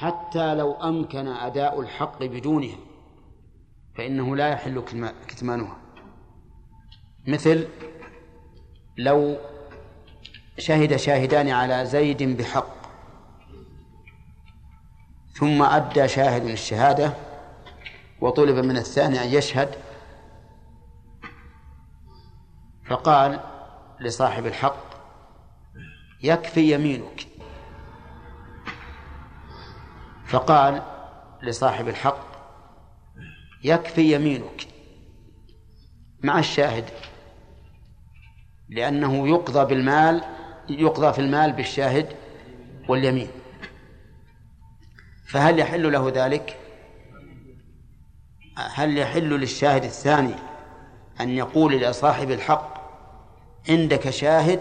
حتى لو أمكن أداء الحق بدونها فإنه لا يحل كتمانها. مثل لو شهد شاهدان على زيد بحق ثم أدى شاهد الشهادة وطلب من الثاني أن يشهد فقال لصاحب الحق يكفي يمينك. فقال لصاحب الحق يكفي يمينك مع الشاهد لأنه يقضى بالمال يقضى في المال بالشاهد واليمين فهل يحل له ذلك؟ هل يحل للشاهد الثاني أن يقول لصاحب الحق عندك شاهد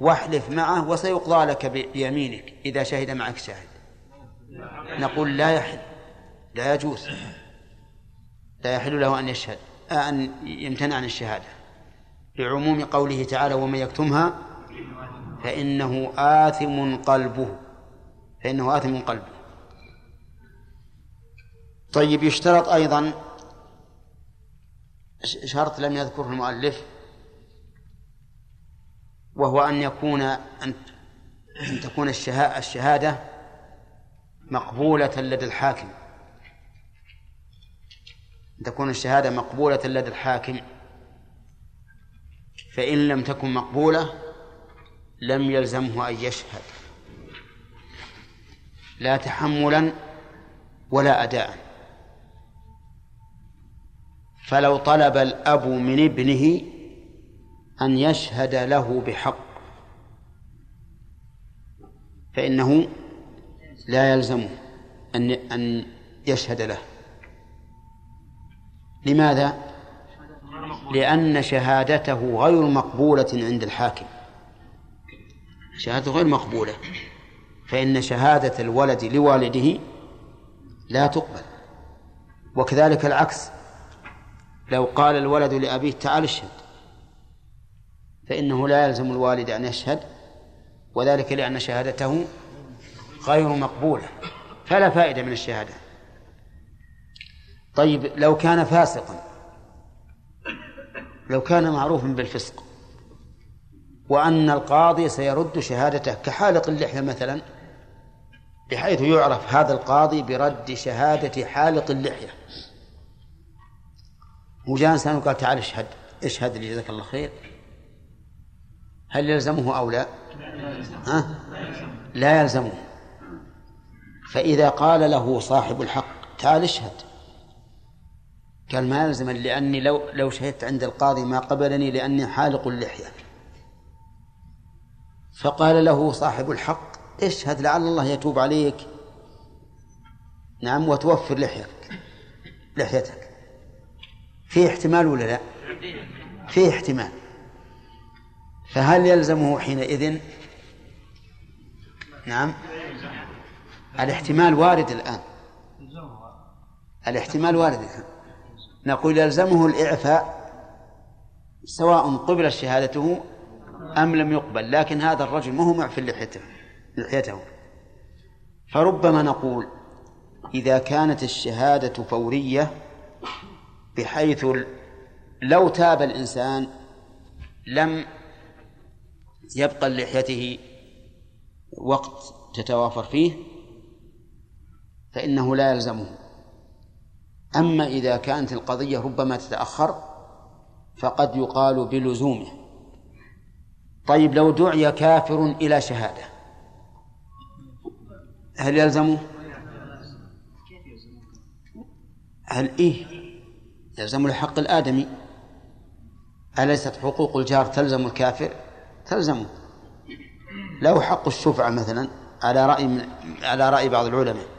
واحلف معه وسيقضى لك بيمينك إذا شهد معك شاهد نقول لا يحل لا يجوز لا يحل له أن يشهد أن يمتنع عن الشهادة. لعموم قوله تعالى ومن يكتمها فإنه آثم قلبه فإنه آثم قلبه. طيب يشترط أيضا شرط لم يذكره المؤلف وهو أن يكون أن تكون الشهادة مقبولة لدى الحاكم. أن تكون الشهادة مقبولة لدى الحاكم. فإن لم تكن مقبولة لم يلزمه أن يشهد. لا تحملا ولا أداء. فلو طلب الأب من ابنه أن يشهد له بحق فإنه لا يلزمه أن أن يشهد له. لماذا؟ لأن شهادته غير مقبولة عند الحاكم. شهادته غير مقبولة. فإن شهادة الولد لوالده لا تقبل. وكذلك العكس. لو قال الولد لأبيه تعال اشهد. فإنه لا يلزم الوالد أن يشهد. وذلك لأن شهادته غير مقبولة فلا فائدة من الشهادة طيب لو كان فاسقا لو كان معروفا بالفسق وأن القاضي سيرد شهادته كحالق اللحية مثلا بحيث يعرف هذا القاضي برد شهادة حالق اللحية وجاء إنسان وقال تعال اشهد اشهد لي جزاك الله خير هل يلزمه أو لا؟ ها؟ لا يلزمه فإذا قال له صاحب الحق تعال اشهد. قال ما يلزم لأني لو لو شهدت عند القاضي ما قبلني لأني حالق اللحية. فقال له صاحب الحق اشهد لعل الله يتوب عليك. نعم وتوفر لحيتك لحيتك. في احتمال ولا لا؟ في احتمال. فهل يلزمه حينئذ؟ نعم. الاحتمال وارد الآن. الاحتمال وارد الآن. نقول يلزمه الإعفاء سواء قبلت شهادته أم لم يقبل لكن هذا الرجل ما هو معفي لحيته لحيته. فربما نقول إذا كانت الشهادة فورية بحيث لو تاب الإنسان لم يبقى لحيته وقت تتوافر فيه فإنه لا يلزمه أما إذا كانت القضية ربما تتأخر فقد يقال بلزومه طيب لو دعي كافر إلى شهادة هل يلزمه؟ هل إيه؟ يلزم الحق الآدمي أليست حقوق الجار تلزم الكافر؟ تلزمه له حق الشفعة مثلا على رأي من على رأي بعض العلماء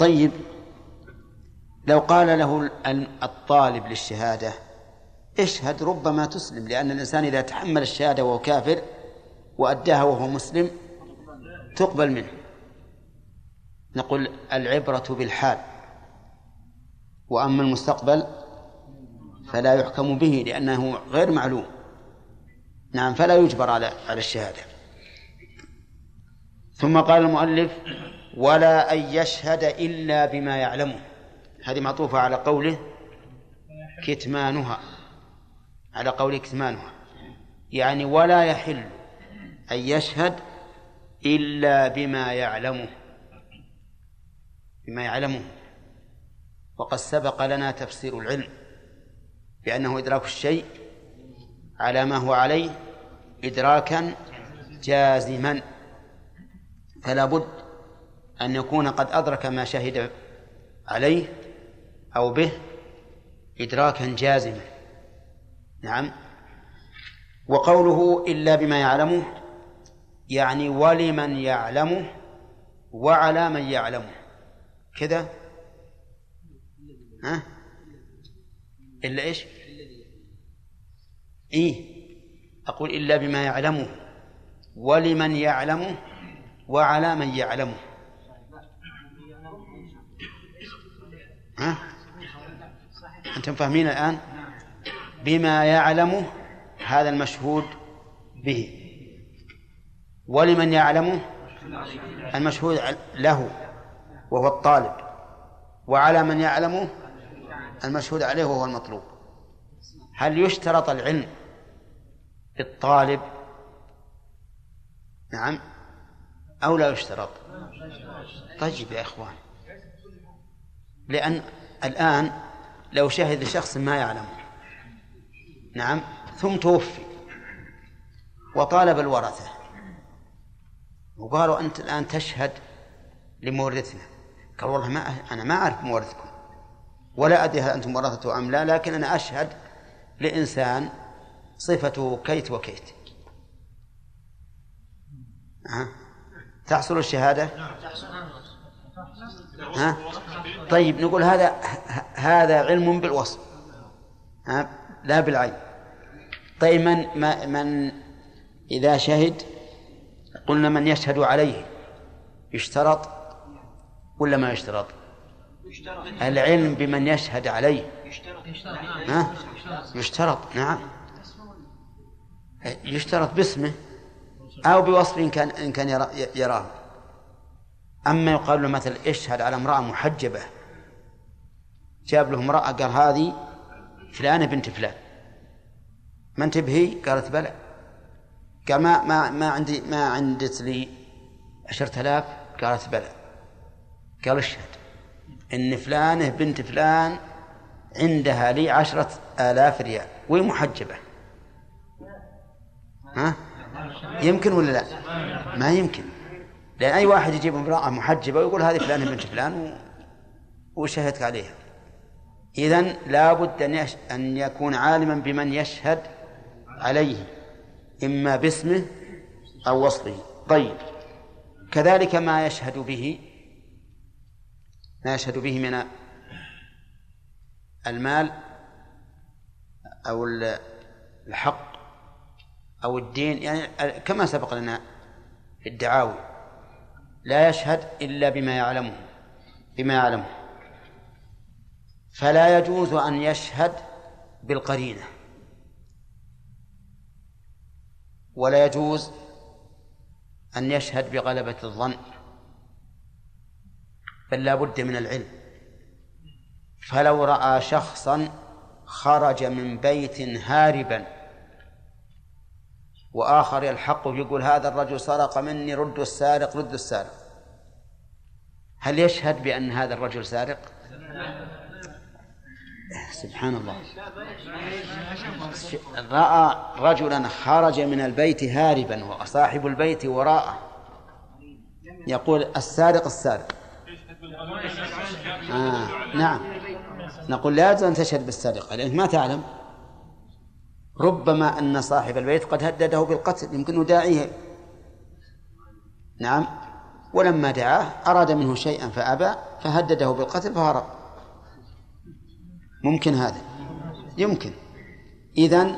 طيب لو قال له الطالب للشهادة اشهد ربما تسلم لأن الإنسان إذا تحمل الشهادة وهو كافر وأداها وهو مسلم تقبل منه. نقول العبرة بالحال. وأما المستقبل فلا يحكم به لأنه غير معلوم. نعم فلا يجبر على على الشهادة. ثم قال المؤلف ولا أن يشهد إلا بما يعلمه. هذه معطوفة على قوله كتمانها. على قوله كتمانها. يعني ولا يحل أن يشهد إلا بما يعلمه. بما يعلمه. وقد سبق لنا تفسير العلم بأنه إدراك الشيء على ما هو عليه إدراكا جازما. فلا بد أن يكون قد أدرك ما شهد عليه أو به إدراكا جازما. نعم. وقوله إلا بما يعلمه يعني ولمن يعلمه وعلى من يعلمه. كذا؟ ها؟ إلا إيش؟ إيه. أقول إلا بما يعلمه ولمن يعلمه وعلى من يعلمه. ها؟ أنتم فاهمين الآن؟ بما يعلمه هذا المشهود به. ولمن يعلمه المشهود له وهو الطالب. وعلى من يعلمه المشهود عليه وهو المطلوب. هل يشترط العلم للطالب نعم. أو لا يشترط؟ طيب يا إخوان. لأن الآن لو شهد شخص ما يعلم. نعم. ثم توفي. وطالب الورثة. وقالوا أنت الآن تشهد لمورثنا. قال والله ما أنا ما أعرف مورثكم. ولا أدري هل أنتم ورثته أم لا لكن أنا أشهد لإنسان صفته كيت وكيت. ها تحصل الشهادة؟ ها؟ طيب نقول هذا هذا علم بالوصف ها؟ لا بالعين. طيب من من إذا شهد قلنا من يشهد عليه يشترط ولا ما يشترط؟ العلم بمن يشهد عليه. ها؟ يشترط نعم. يشترط باسمه أو بوصف إن كان إن كان يراه. أما يقال له مثلا اشهد على امرأة محجبة. جاب له امرأة قال هذه فلانة بنت فلان. ما انت هي؟ قالت بلى. قال ما ما ما عندي ما عندت لي عشرة آلاف؟ قالت بلى. قال اشهد. إن فلانة بنت فلان عندها لي عشرة آلاف ريال. وهي محجبة. ها؟ يمكن ولا لا؟ ما يمكن. لأن أي واحد يجيب امرأة محجبة ويقول هذه فلانة بنت فلان وشهدت عليها. إذا لابد أن أن يكون عالما بمن يشهد عليه إما باسمه أو وصفه. طيب. كذلك ما يشهد به ما يشهد به من المال أو الحق أو الدين يعني كما سبق لنا في الدعاوي. لا يشهد إلا بما يعلمه بما يعلمه. فلا يجوز أن يشهد بالقرينة. ولا يجوز أن يشهد بغلبة الظن. بل لا بد من العلم. فلو رأى شخصا خرج من بيت هاربا وآخر يلحقه يقول هذا الرجل سرق مني رد السارق رد السارق. هل يشهد بأن هذا الرجل سارق؟ سبحان الله. رأى رجلا خرج من البيت هاربا وصاحب البيت وراءه. يقول السارق السارق. آه نعم. نقول لا أن تشهد بالسرقة لأنك ما تعلم. ربما أن صاحب البيت قد هدده بالقتل يمكن داعيه نعم. ولما دعاه أراد منه شيئا فأبى فهدده بالقتل فهرب. ممكن هذا؟ يمكن. إذن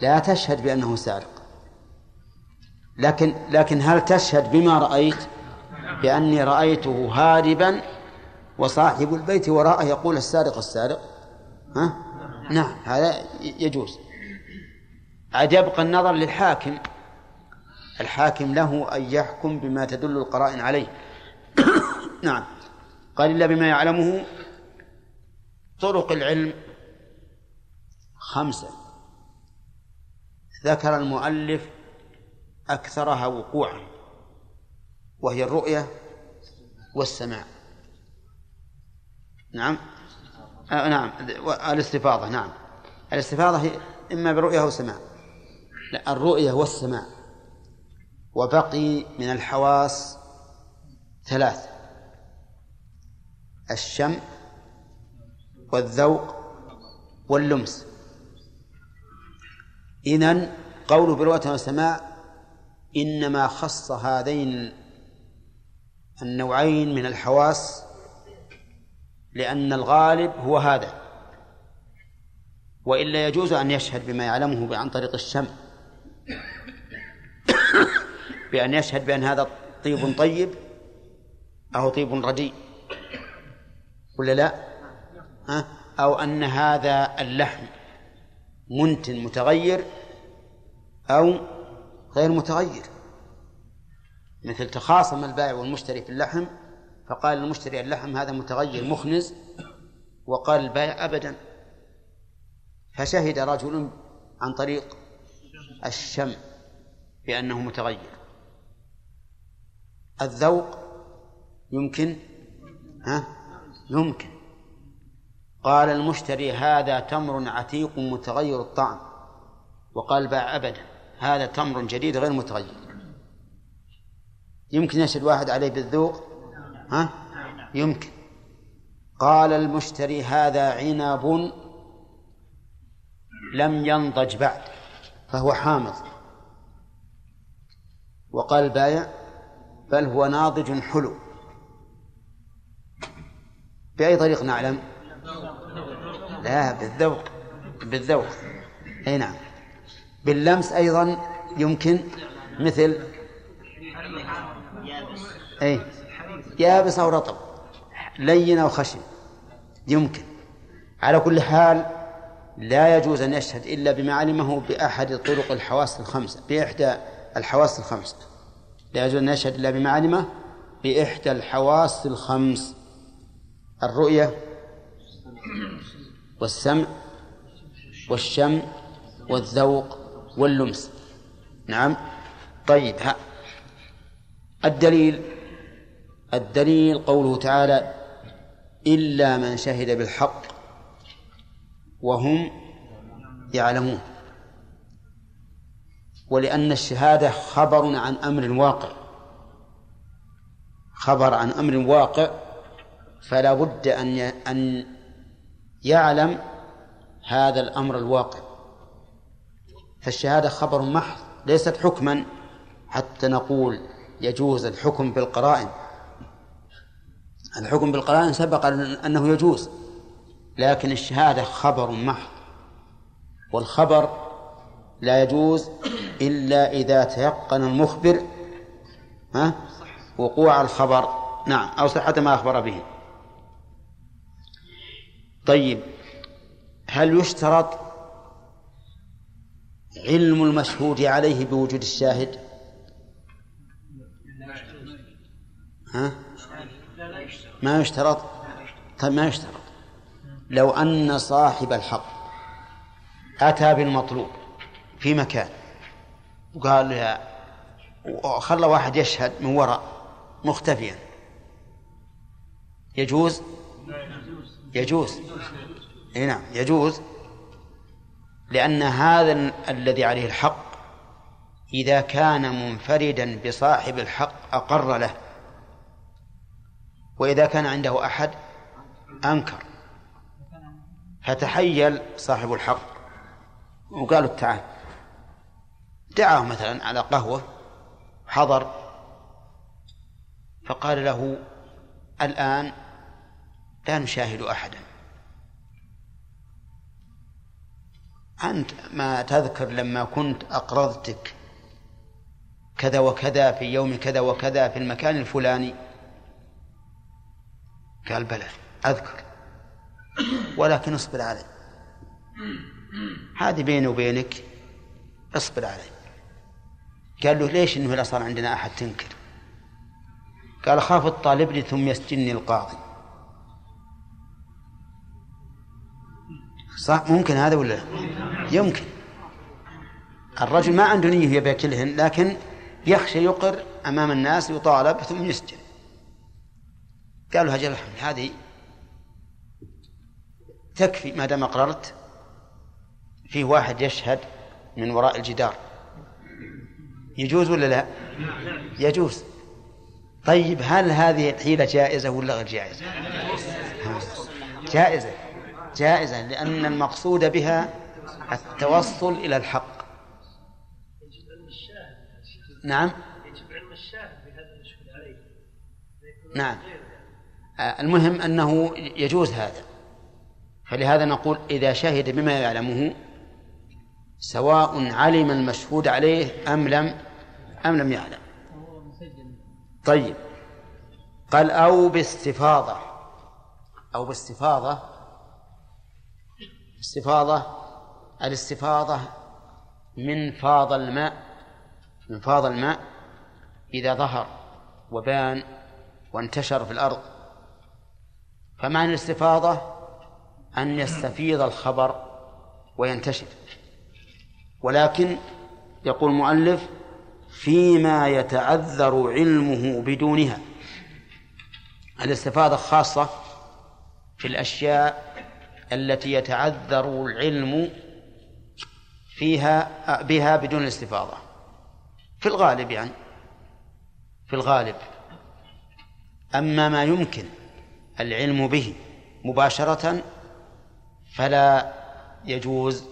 لا تشهد بأنه سارق. لكن لكن هل تشهد بما رأيت؟ بأني رأيته هاربا وصاحب البيت وراءه يقول السارق السارق؟ ها؟ نعم هذا يجوز. عاد يبقى النظر للحاكم. الحاكم له أن يحكم بما تدل القرائن عليه. نعم. قال إلا بما يعلمه طرق العلم خمسة. ذكر المؤلف أكثرها وقوعا وهي الرؤية والسماع. نعم. آه نعم. الاستفاضة نعم. الاستفاضة هي إما برؤية أو سماع. لا الرؤية والسماع. وبقي من الحواس ثلاث الشم والذوق واللمس. إذن قوله برؤية والسماع إنما خص هذين النوعين من الحواس لأن الغالب هو هذا. وإلا يجوز أن يشهد بما يعلمه عن طريق الشم بأن يشهد بأن هذا طيب طيب أو طيب رديء ولا لا؟ ها؟ أو أن هذا اللحم منتن متغير أو غير متغير مثل تخاصم البائع والمشتري في اللحم فقال المشتري اللحم هذا متغير مخنز وقال البائع أبدا فشهد رجل عن طريق الشم بأنه متغير. الذوق يمكن؟ ها؟ يمكن. قال المشتري هذا تمر عتيق متغير الطعم. وقال البائع أبدا هذا تمر جديد غير متغير. يمكن يشهد واحد عليه بالذوق؟ ها؟ يمكن. قال المشتري هذا عنب لم ينضج بعد. فهو حامض. وقال البايع بل هو ناضج حلو. بأي طريق نعلم؟ لا بالذوق بالذوق. أي نعم. باللمس أيضا يمكن مثل أي يابس أو رطب لين أو خشن يمكن. على كل حال لا يجوز أن يشهد إلا بما علمه بأحد طرق الحواس الخمسة بإحدى الحواس الخمسة. لا يجوز أن يشهد إلا بما علمه بإحدى الحواس الخمس. الرؤية والسمع والشم والذوق واللمس. نعم. طيب. ها. الدليل. الدليل قوله تعالى إلا من شهد بالحق وهم يعلمون. ولأن الشهادة خبر عن أمر واقع. خبر عن أمر واقع فلا بد أن أن يعلم هذا الأمر الواقع. فالشهادة خبر محض ليست حكما. حتى نقول يجوز الحكم بالقرائن. الحكم بالقرائن سبق أنه يجوز. لكن الشهادة خبر محض والخبر لا يجوز إلا إذا تيقن المخبر ها؟ وقوع الخبر نعم أو صحة ما أخبر به. طيب هل يشترط علم المشهود عليه بوجود الشاهد؟ ها؟ ما يشترط؟ طيب ما يشترط. لو أن صاحب الحق أتى بالمطلوب في مكان وقال يا خلى واحد يشهد من وراء مختفيا. يجوز؟ يجوز. إي نعم يجوز. لأن هذا الذي عليه الحق إذا كان منفردا بصاحب الحق أقر له. وإذا كان عنده أحد أنكر. فتحيل صاحب الحق وقالوا تعال. دعاه مثلا على قهوة حضر فقال له الآن لا نشاهد أحدا. أنت ما تذكر لما كنت أقرضتك كذا وكذا في يوم كذا وكذا في المكان الفلاني؟ قال بلى أذكر. ولكن اصبر علي. هذه بيني وبينك اصبر علي. قال له ليش إنه لا صار عندنا أحد تنكر؟ قال خاف الطالب لي ثم يسجنني القاضي. صح؟ ممكن هذا ولا يمكن. الرجل ما عنده نية يبي ياكلهن لكن يخشى يقر أمام الناس يطالب ثم يسجن. قالوا هجر الحمل هذه تكفي ما دام أقررت فيه واحد يشهد من وراء الجدار. يجوز ولا لا؟ يجوز. طيب هل هذه الحيلة جائزة ولا غير جائزة؟ جائزة. جائزة لأن المقصود بها التوصل إلى الحق. نعم؟ نعم. آه، المهم أنه يجوز هذا. فلهذا نقول إذا شهد بما يعلمه سواء علم المشهود عليه أم لم أم لم يعلم. طيب. قال أو باستفاضة. أو باستفاضة. استفاضة. الاستفاضة من فاض الماء من فاض الماء إذا ظهر وبان وانتشر في الأرض. فمعنى الاستفاضة أن يستفيض الخبر وينتشر. ولكن يقول المؤلف فيما يتعذر علمه بدونها. الاستفاضة خاصة في الأشياء التي يتعذر العلم فيها بها بدون الاستفاضة. في الغالب يعني في الغالب. أما ما يمكن العلم به مباشرة فلا يجوز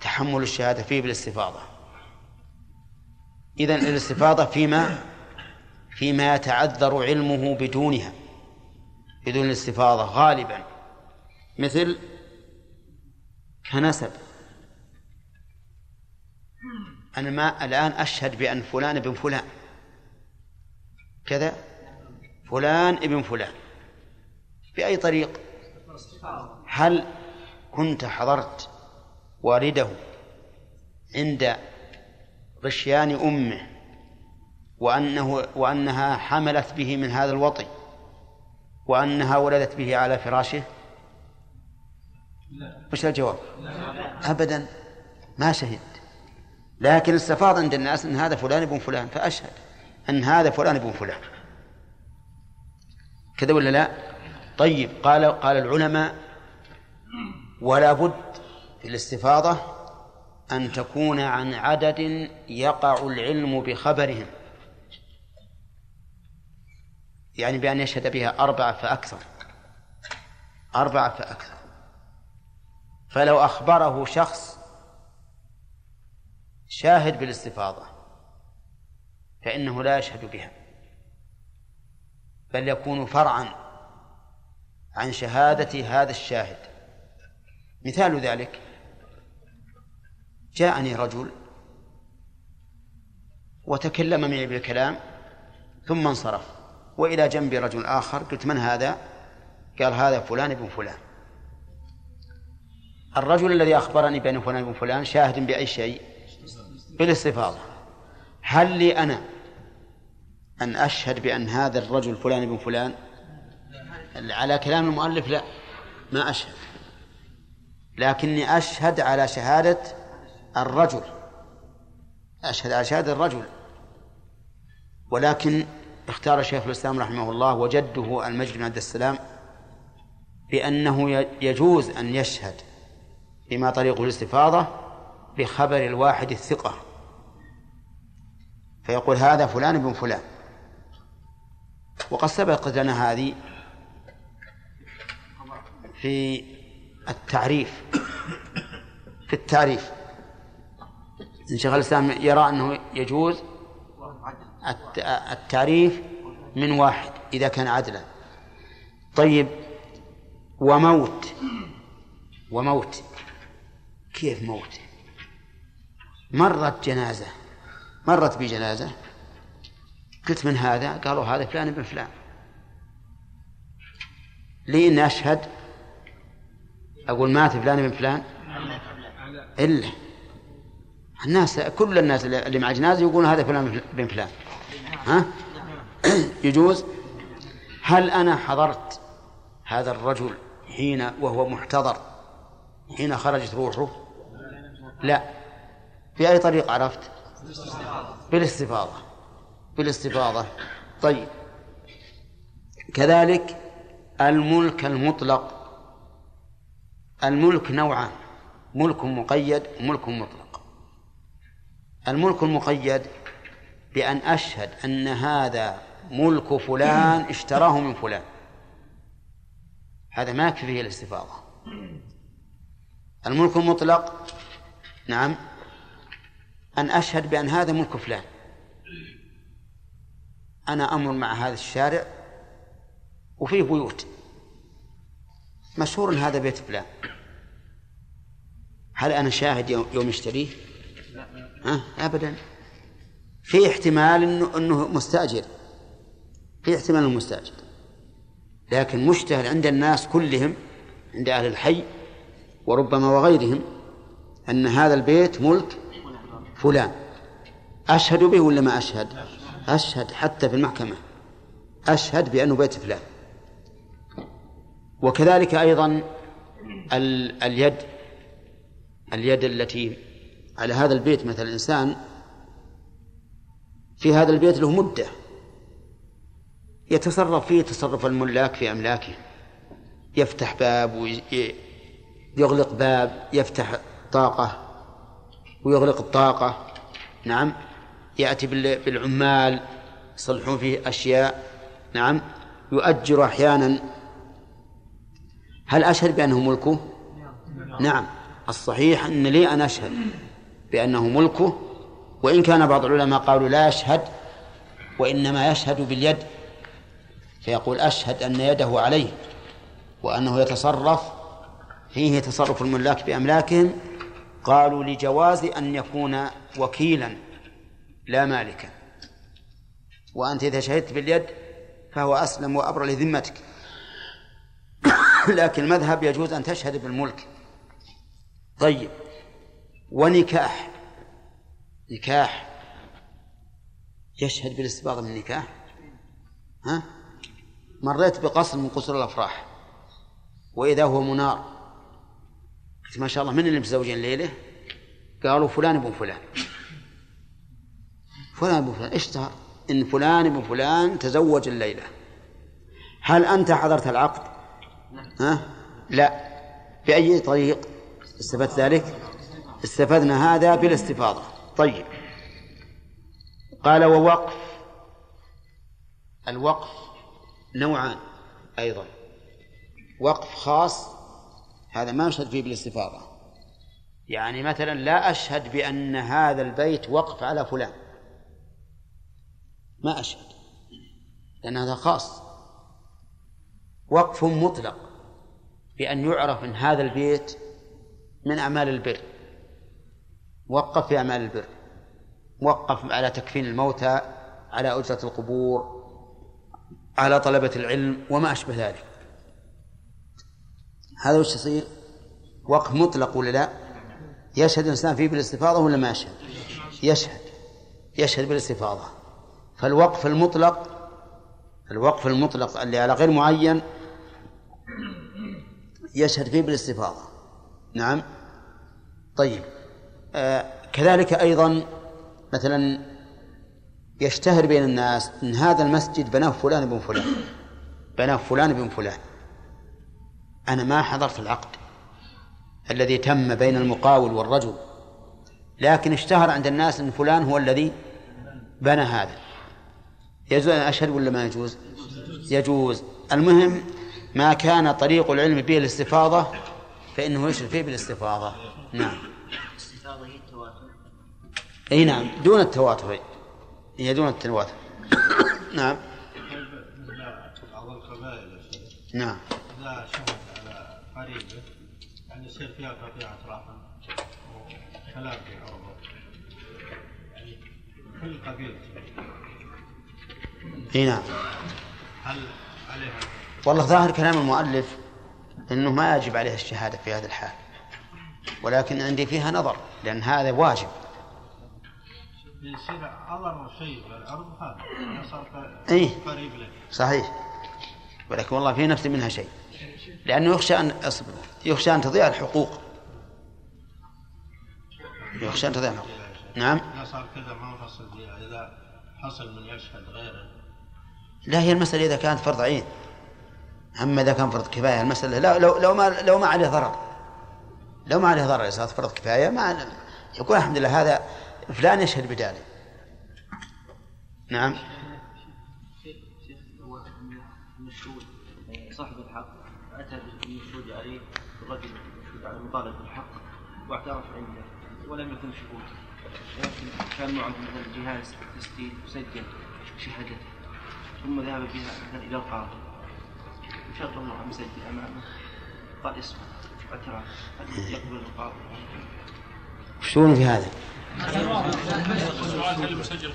تحمل الشهادة فيه بالاستفاضة. إذن الاستفاضة فيما فيما يتعذر علمه بدونها بدون الاستفاضة غالبا. مثل كنسب. أنا ما الآن أشهد بأن فلان ابن فلان. كذا. فلان ابن فلان. بأي طريق؟ هل كنت حضرت والده عند غشيان أمه وأنه وأنها حملت به من هذا الوطي وأنها ولدت به على فراشه؟ وش الجواب؟ أبدا ما شهد لكن استفاض عند الناس أن هذا فلان ابن فلان فأشهد أن هذا فلان ابن فلان. كذا ولا لا؟ طيب قال قال العلماء ولا بد في الاستفاضة أن تكون عن عدد يقع العلم بخبرهم. يعني بأن يشهد بها أربعة فأكثر. أربعة فأكثر. فلو أخبره شخص شاهد بالاستفاضة فإنه لا يشهد بها. بل يكون فرعا عن شهادة هذا الشاهد. مثال ذلك. جاءني رجل وتكلم معي بالكلام ثم انصرف. وإلى جنبي رجل آخر قلت من هذا؟ قال هذا فلان ابن فلان. الرجل الذي أخبرني بأن فلان ابن فلان شاهد بأي شيء؟ بالاستفاضة. هل لي أنا أن أشهد بأن هذا الرجل فلان ابن فلان؟ على كلام المؤلف لا ما أشهد. لكني أشهد على شهادة الرجل. أشهد على شهادة الرجل. ولكن اختار شيخ الإسلام رحمه الله وجده المجد بن عبد السلام بأنه يجوز أن يشهد بما طريقه الاستفاضة بخبر الواحد الثقة. فيقول هذا فلان بن فلان. وقد سبقت لنا هذه في التعريف في التعريف. إن شيخ الإسلام يرى أنه يجوز التعريف من واحد إذا كان عدلا. طيب وموت. وموت. كيف موت؟ مرت جنازة. مرت بجنازة. قلت من هذا؟ قالوا هذا فلان ابن فلان. لي أشهد أقول مات فلان ابن فلان؟ إلا الناس كل الناس اللي مع جنازة يقولون هذا فلان بن فلان. ها؟ يجوز؟ هل أنا حضرت هذا الرجل حين وهو محتضر حين خرجت روحه؟ لا. بأي طريق عرفت؟ بالاستفاضة. بالاستفاضة. طيب. كذلك الملك المطلق الملك نوعان ملك مقيد وملك مطلق. الملك المقيد بأن أشهد أن هذا ملك فلان اشتراه من فلان. هذا ما يكفي الاستفاضة. الملك المطلق نعم أن أشهد بأن هذا ملك فلان. أنا أمر مع هذا الشارع وفيه بيوت. مشهور هذا بيت فلان. هل أنا شاهد يوم يشتريه؟ ها؟ أبدا. في احتمال إنه إنه مستأجر. في احتمال إنه مستأجر. لكن مشتهر عند الناس كلهم عند أهل الحي وربما وغيرهم أن هذا البيت ملك فلان. أشهد به ولا ما أشهد؟ أشهد حتى في المحكمة. أشهد بأنه بيت فلان. وكذلك أيضا اليد اليد التي على هذا البيت مثل الإنسان في هذا البيت له مدة يتصرف فيه تصرف الملاك في أملاكه يفتح باب ويغلق باب يفتح طاقة ويغلق الطاقة نعم يأتي بالعمال يصلحون فيه أشياء نعم يؤجر أحيانا هل أشهد بأنه ملكه؟ نعم. الصحيح أن لي أن أشهد بأنه ملكه وإن كان بعض العلماء قالوا لا يشهد وإنما يشهد باليد فيقول أشهد أن يده عليه وأنه يتصرف فيه تصرف الملاك بأملاكهم قالوا لجواز أن يكون وكيلا لا مالكا. وأنت إذا شهدت باليد فهو أسلم وأبرى لذمتك. لكن المذهب يجوز أن تشهد بالملك. طيب. ونكاح. نكاح. يشهد بالاستفاضة من النكاح؟ ها؟ مريت بقصر من قصور الأفراح. وإذا هو منار. قلت ما شاء الله من اللي متزوجين ليلة؟ قالوا فلان ابن فلان. فلان ابن فلان. اشتهر إن فلان ابن فلان تزوج الليلة. هل أنت حضرت العقد؟ ها؟ لا. بأي طريق استفدت ذلك؟ استفدنا هذا بالاستفاضة. طيب. قال ووقف. الوقف نوعان أيضا. وقف خاص هذا ما نشهد فيه بالاستفاضة. يعني مثلا لا أشهد بأن هذا البيت وقف على فلان. ما أشهد. لأن هذا خاص. وقف مطلق بأن يعرف من هذا البيت من أعمال البر. وقف في أعمال البر. وقف على تكفين الموتى على أجرة القبور على طلبة العلم وما أشبه ذلك. هذا وش يصير؟ وقف مطلق ولا لا؟ يشهد الإنسان فيه بالاستفاضة ولا ما يشهد؟ يشهد. يشهد بالاستفاضة. فالوقف المطلق الوقف المطلق اللي على غير معين يشهد فيه بالاستفاضة. نعم. طيب. آه كذلك أيضا مثلا يشتهر بين الناس أن هذا المسجد بناه فلان بن فلان بناه فلان بن فلان. أنا ما حضرت العقد الذي تم بين المقاول والرجل لكن اشتهر عند الناس أن فلان هو الذي بنى هذا. يجوز أن أشهد ولا ما يجوز؟ يجوز. المهم ما كان طريق العلم به الاستفاضة فإنه يشهد فيه بالاستفاضة. نعم. الاستفاضة هي التواتر أي نعم دون التواتر. هي دون التواتر. نعم. نعم. إذا شهد على قريبه يعني يصير فيها قطيعة رحم وكلام في عرضه يعني كل قبيلته إي نعم. هل عليها والله ظاهر كلام المؤلف إنه ما يجب عليه الشهادة في هذا الحال. ولكن عندي فيها نظر لأن هذا واجب. يصير شيء بالعرض هذا صار إيه. قريب له صحيح. ولكن والله في نفسي منها شيء. لأنه يخشى أن أصبر يخشى أن تضيع الحقوق. يخشى أن تضيع الحقوق. نعم. إذا صار كذا ما فيها إذا حصل من يشهد غيره. لا هي المسألة إذا كانت فرض عين. أما إذا كان فرض كفاية المسألة لا لو لو ما لو ما عليه ضرر. لو ما عليه ضرر إذا فرض كفاية ما يقول الحمد لله هذا فلان يشهد بداله. نعم. المشهود صاحب الحق أتى بالمشهود عليه الرجل المشهود على المطالب بالحق واعترف عنده ولم يكن شهود. ولكن كان معه مثلا جهاز تسجيل مسجل شهادته ثم ذهب بها إلى القاضي. مسجل أمامه. قال اسمع اعتراف هل يقبل القاضي. شلون في هذا؟ المسجل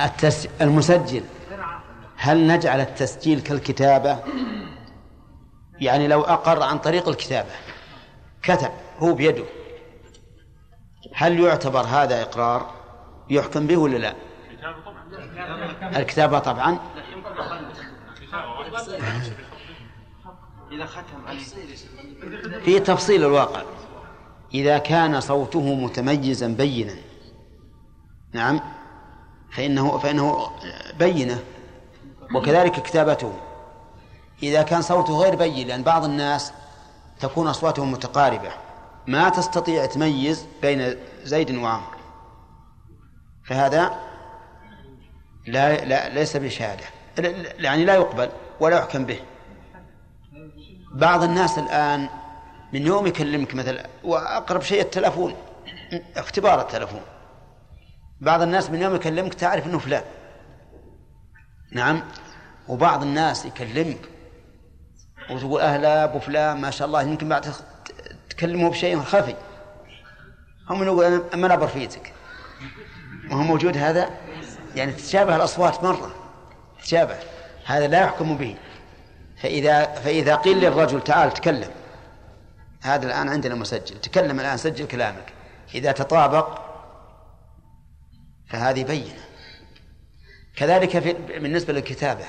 التس... المسجل. هل نجعل التسجيل كالكتابة؟ يعني لو أقر عن طريق الكتابة. كتب هو بيده. هل يعتبر هذا إقرار؟ يحكم به ولا لا؟ الكتابة طبعا. إذا ختم في تفصيل الواقع. إذا كان صوته متميزا بينا. نعم. فإنه فإنه بينة. وكذلك كتابته. إذا كان صوته غير بين لأن بعض الناس تكون أصواتهم متقاربة. ما تستطيع تميز بين زيد وعمر فهذا لا, لا ليس بشهادة. يعني لا يقبل ولا يحكم به. بعض الناس الآن من يوم يكلمك مثلا وأقرب شيء التلفون اختبار التلفون. بعض الناس من يوم يكلمك تعرف إنه فلان. نعم. وبعض الناس يكلمك وتقول أهلا أبو فلان ما شاء الله يمكن بعد تكلمه بشيء خفي. هم يقول أنا ما نبر فيتك. وهو موجود هذا؟ يعني تتشابه الأصوات مرة. تتشابه هذا لا يحكم به. فاذا فإذا قيل للرجل تعال تكلم. هذا الآن عندنا مسجل. تكلم الآن سجل كلامك. إذا تطابق فهذه بينة. كذلك في بالنسبة للكتابة.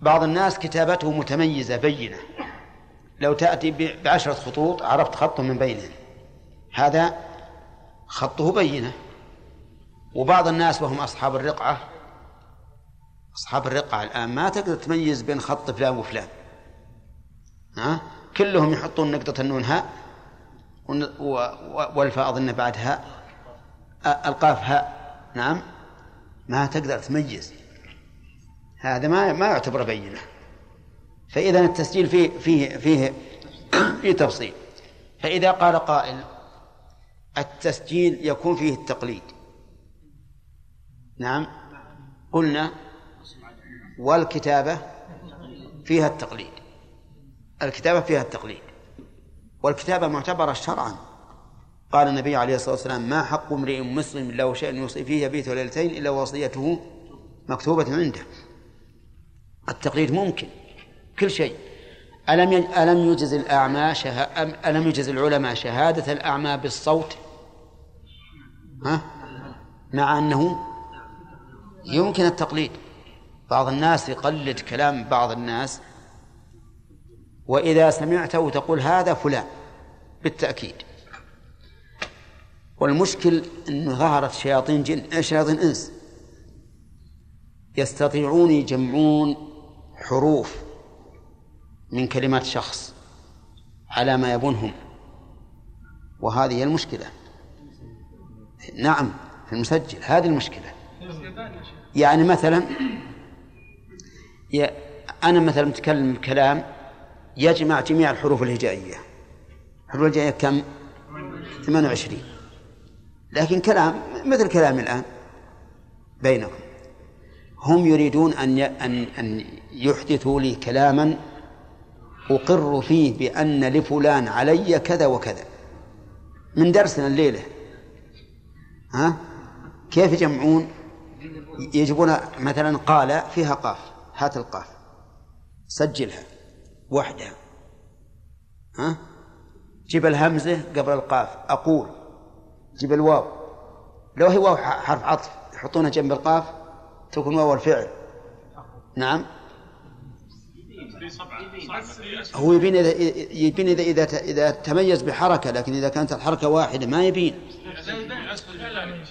بعض الناس كتابته متميزة بينة. لو تأتي بعشرة خطوط عرفت خطه من بينهم هذا خطه بينة. وبعض الناس وهم أصحاب الرقعة أصحاب الرقعة الآن ما تقدر تميز بين خط فلان وفلان. ها؟ كلهم يحطون نقطة النون هاء والفاء أظن بعد هاء ألقاف هاء نعم؟ ما تقدر تميز. هذا ما ما يعتبر بينة. فإذا التسجيل فيه فيه فيه فيه تفصيل. فإذا قال قائل التسجيل يكون فيه التقليد. نعم؟ قلنا والكتابة فيها التقليد. الكتابة فيها التقليد. والكتابة معتبرة شرعا. قال النبي عليه الصلاة والسلام ما حق امرئ مسلم له شيء يوصي فيه يبيت ليلتين إلا وصيته مكتوبة عنده. التقليد ممكن كل شيء. ألم. ألم يجز الأعمى. أم- ألم يجز العلماء شهادة الأعمى بالصوت؟ ها؟ مع أنه يمكن التقليد. بعض الناس يقلد كلام بعض الناس وإذا سمعته تقول هذا فلان بالتأكيد. والمشكل أنه ظهرت شياطين جن شياطين إنس. يستطيعون يجمعون حروف من كلمات شخص على ما يبونهم. وهذه هي المشكلة. نعم في المسجل هذه المشكلة. يعني مثلا أنا مثلا متكلم كلام يجمع جميع الحروف الهجائية. الحروف الهجائية كم؟ 28 لكن كلام مثل كلامي الآن بينهم هم يريدون أن أن أن يحدثوا لي كلاما أقر فيه بأن لفلان علي كذا وكذا. من درسنا الليلة. ها؟ كيف يجمعون؟ يجيبون مثلا قال فيها قاف. هات القاف. سجلها. وحدها ها؟ جيب الهمزة قبل القاف. أقول. جيب الواو. لو هي واو حرف عطف يحطونها جنب القاف تكون واو الفعل. نعم. هو يبين إذا يبين إذا إذا إذا تميز بحركة لكن إذا كانت الحركة واحدة ما يبين.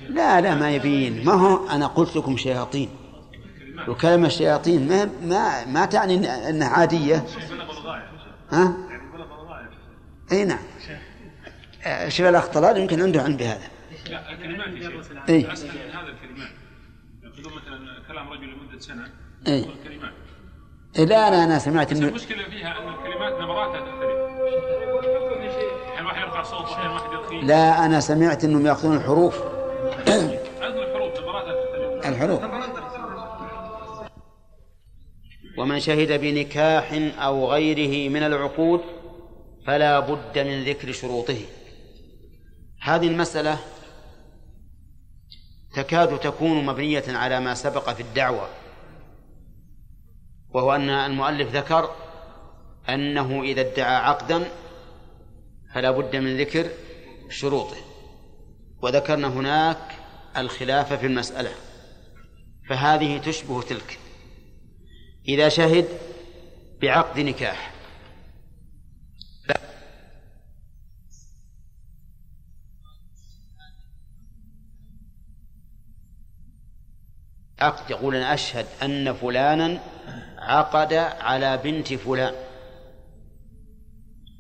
لا لا ما يبين. ما هو أنا قلت لكم شياطين. وكلمة شياطين ما ما ما تعني إن- أنها عادية. بلغ الغايه ها؟ يعني أي نعم. شيخ الأخ طلال يمكن عنده علم بهذا. لا الكلمات يا شيخ. إيه. اسهل من هذا الكلمات. ياخذون مثلا كلام رجل لمدة سنة إيه. يقول الكلمات إيه، لا أنا أنا سمعت بس إنه المشكلة فيها أن الكلمات نبراتها تختلف. أحيانا واحد يرفع صوت واحيانا واحد يرخي لا أنا سمعت إنهم يأخذون الحروف. الحروف نبراتها تختلف. الحروف. ومن شهد بنكاح أو غيره من العقود فلا بد من ذكر شروطه. هذه المسألة تكاد تكون مبنية على ما سبق في الدعوة وهو أن المؤلف ذكر أنه إذا ادعى عقدا فلا بد من ذكر شروطه وذكرنا هناك الخلاف في المسألة فهذه تشبه تلك. إذا شهد بعقد نكاح. عقد يقول أنا أشهد أن فلانا عقد على بنت فلان.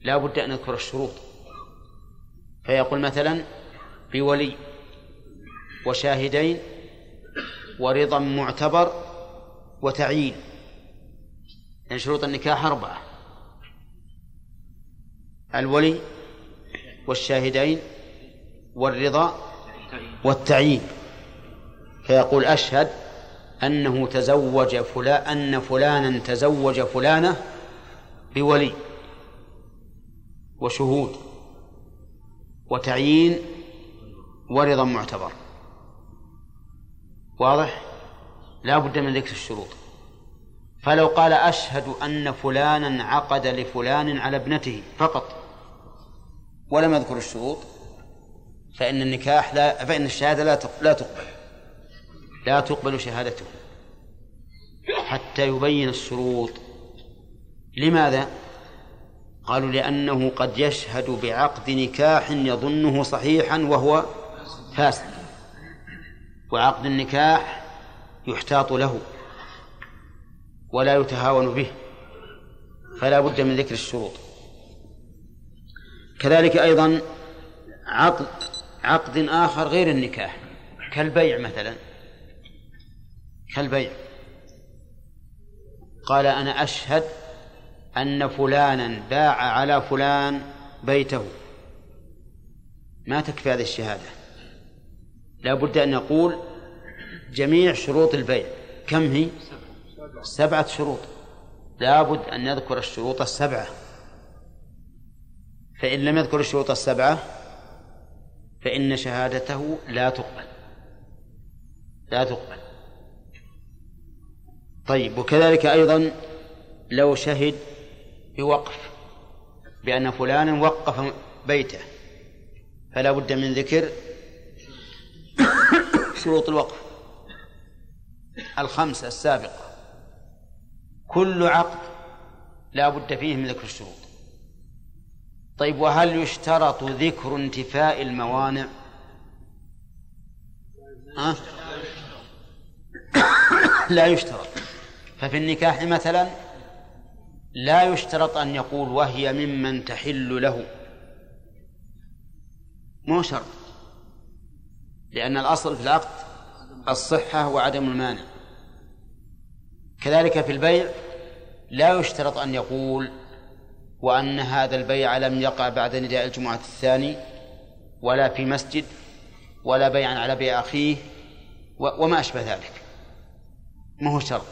لا بد أن نذكر الشروط. فيقول مثلا بولي وشاهدين ورضا معتبر وتعيين. يعني شروط النكاح أربعة. الولي والشاهدين والرضا والتعيين. فيقول أشهد أنه تزوج فلان أن فلانا تزوج فلانة بولي وشهود وتعيين ورضا معتبر. واضح؟ لا بد من ذكر الشروط. فلو قال أشهد أن فلانا عقد لفلان على ابنته فقط. ولم يذكر الشروط فإن النكاح لا فإن الشهادة لا لا تقبل. لا تقبل شهادته. حتى يبين الشروط. لماذا؟ قالوا لأنه قد يشهد بعقد نكاح يظنه صحيحا وهو فاسد. وعقد النكاح يحتاط له. ولا يتهاون به فلا بد من ذكر الشروط. كذلك أيضا عقد عقد آخر غير النكاح كالبيع مثلا. كالبيع. قال أنا أشهد أن فلانا باع على فلان بيته. ما تكفي هذه الشهادة. لا بد أن نقول جميع شروط البيع. كم هي؟ سبعة شروط. لا بد أن نذكر الشروط السبعة. فإن لم يذكر الشروط السبعة فإن شهادته لا تقبل. لا تقبل. طيب وكذلك أيضا لو شهد بوقف بأن فلانا وقف بيته فلا بد من ذكر شروط الوقف. الخمسة السابقة. كل عقد لا بد فيه من ذكر الشروط. طيب وهل يشترط ذكر انتفاء الموانع؟ أه؟ لا يشترط. ففي النكاح مثلا لا يشترط أن يقول وهي ممن تحل له. مو شرط لأن الأصل في العقد الصحة وعدم المانع. كذلك في البيع لا يشترط أن يقول وأن هذا البيع لم يقع بعد نداء الجمعة الثاني ولا في مسجد ولا بيعا على بيع أخيه وما أشبه ذلك. ما هو شرط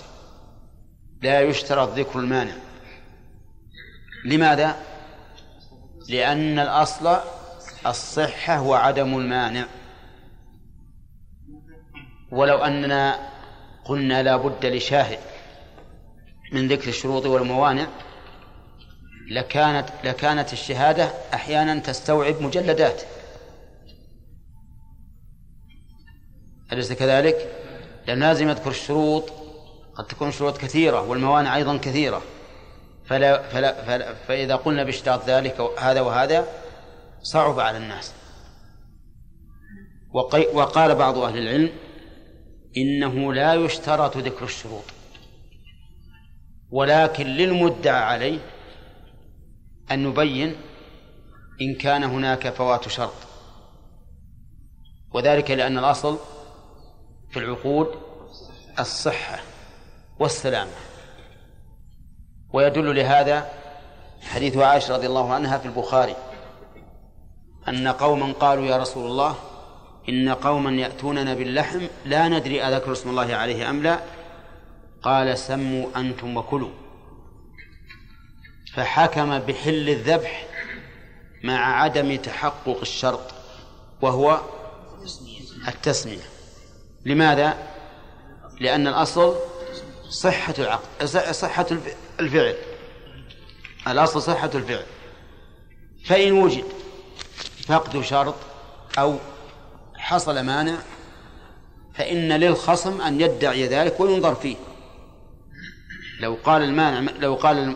لا يشترط ذكر المانع. لماذا؟ لأن الأصل الصحة وعدم المانع. ولو أننا قلنا لا بد لشاهد من ذكر الشروط والموانع لكانت لكانت الشهادة أحيانا تستوعب مجلدات. أليس كذلك؟ لأن لازم يذكر الشروط قد تكون شروط كثيرة والموانع أيضا كثيرة. فلا فلا فلا فإذا قلنا باشتراط ذلك هذا وهذا صعب على الناس. وقال بعض أهل العلم إنه لا يشترط ذكر الشروط. ولكن للمدعى عليه أن نبين إن كان هناك فوات شرط وذلك لأن الأصل في العقود الصحة والسلامة. ويدل لهذا حديث عائشة رضي الله عنها في البخاري أن قوما قالوا يا رسول الله إن قوما يأتوننا باللحم لا ندري أذكر اسم الله عليه أم لا قال سموا أنتم وكلوا. فحكم بحل الذبح مع عدم تحقق الشرط وهو التسمية. لماذا؟ لأن الأصل صحة العقد صحة الفعل. الأصل صحة الفعل. فإن وجد فقد شرط أو حصل مانع فإن للخصم أن يدعي ذلك وينظر فيه. لو قال المانع لو قال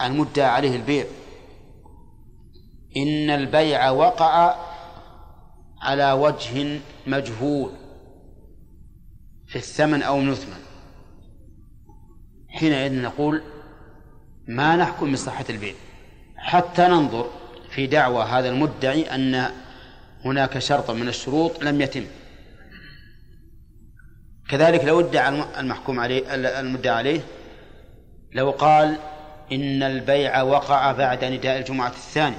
المدعى عليه البيع إن البيع وقع على وجه مجهول في الثمن أو المثمن حينئذ نقول ما نحكم بصحة البيع. حتى ننظر في دعوى هذا المدعي أن هناك شرط من الشروط لم يتم. كذلك لو ادعى المحكوم عليه المدعى عليه لو قال إن البيع وقع بعد نداء الجمعة الثاني.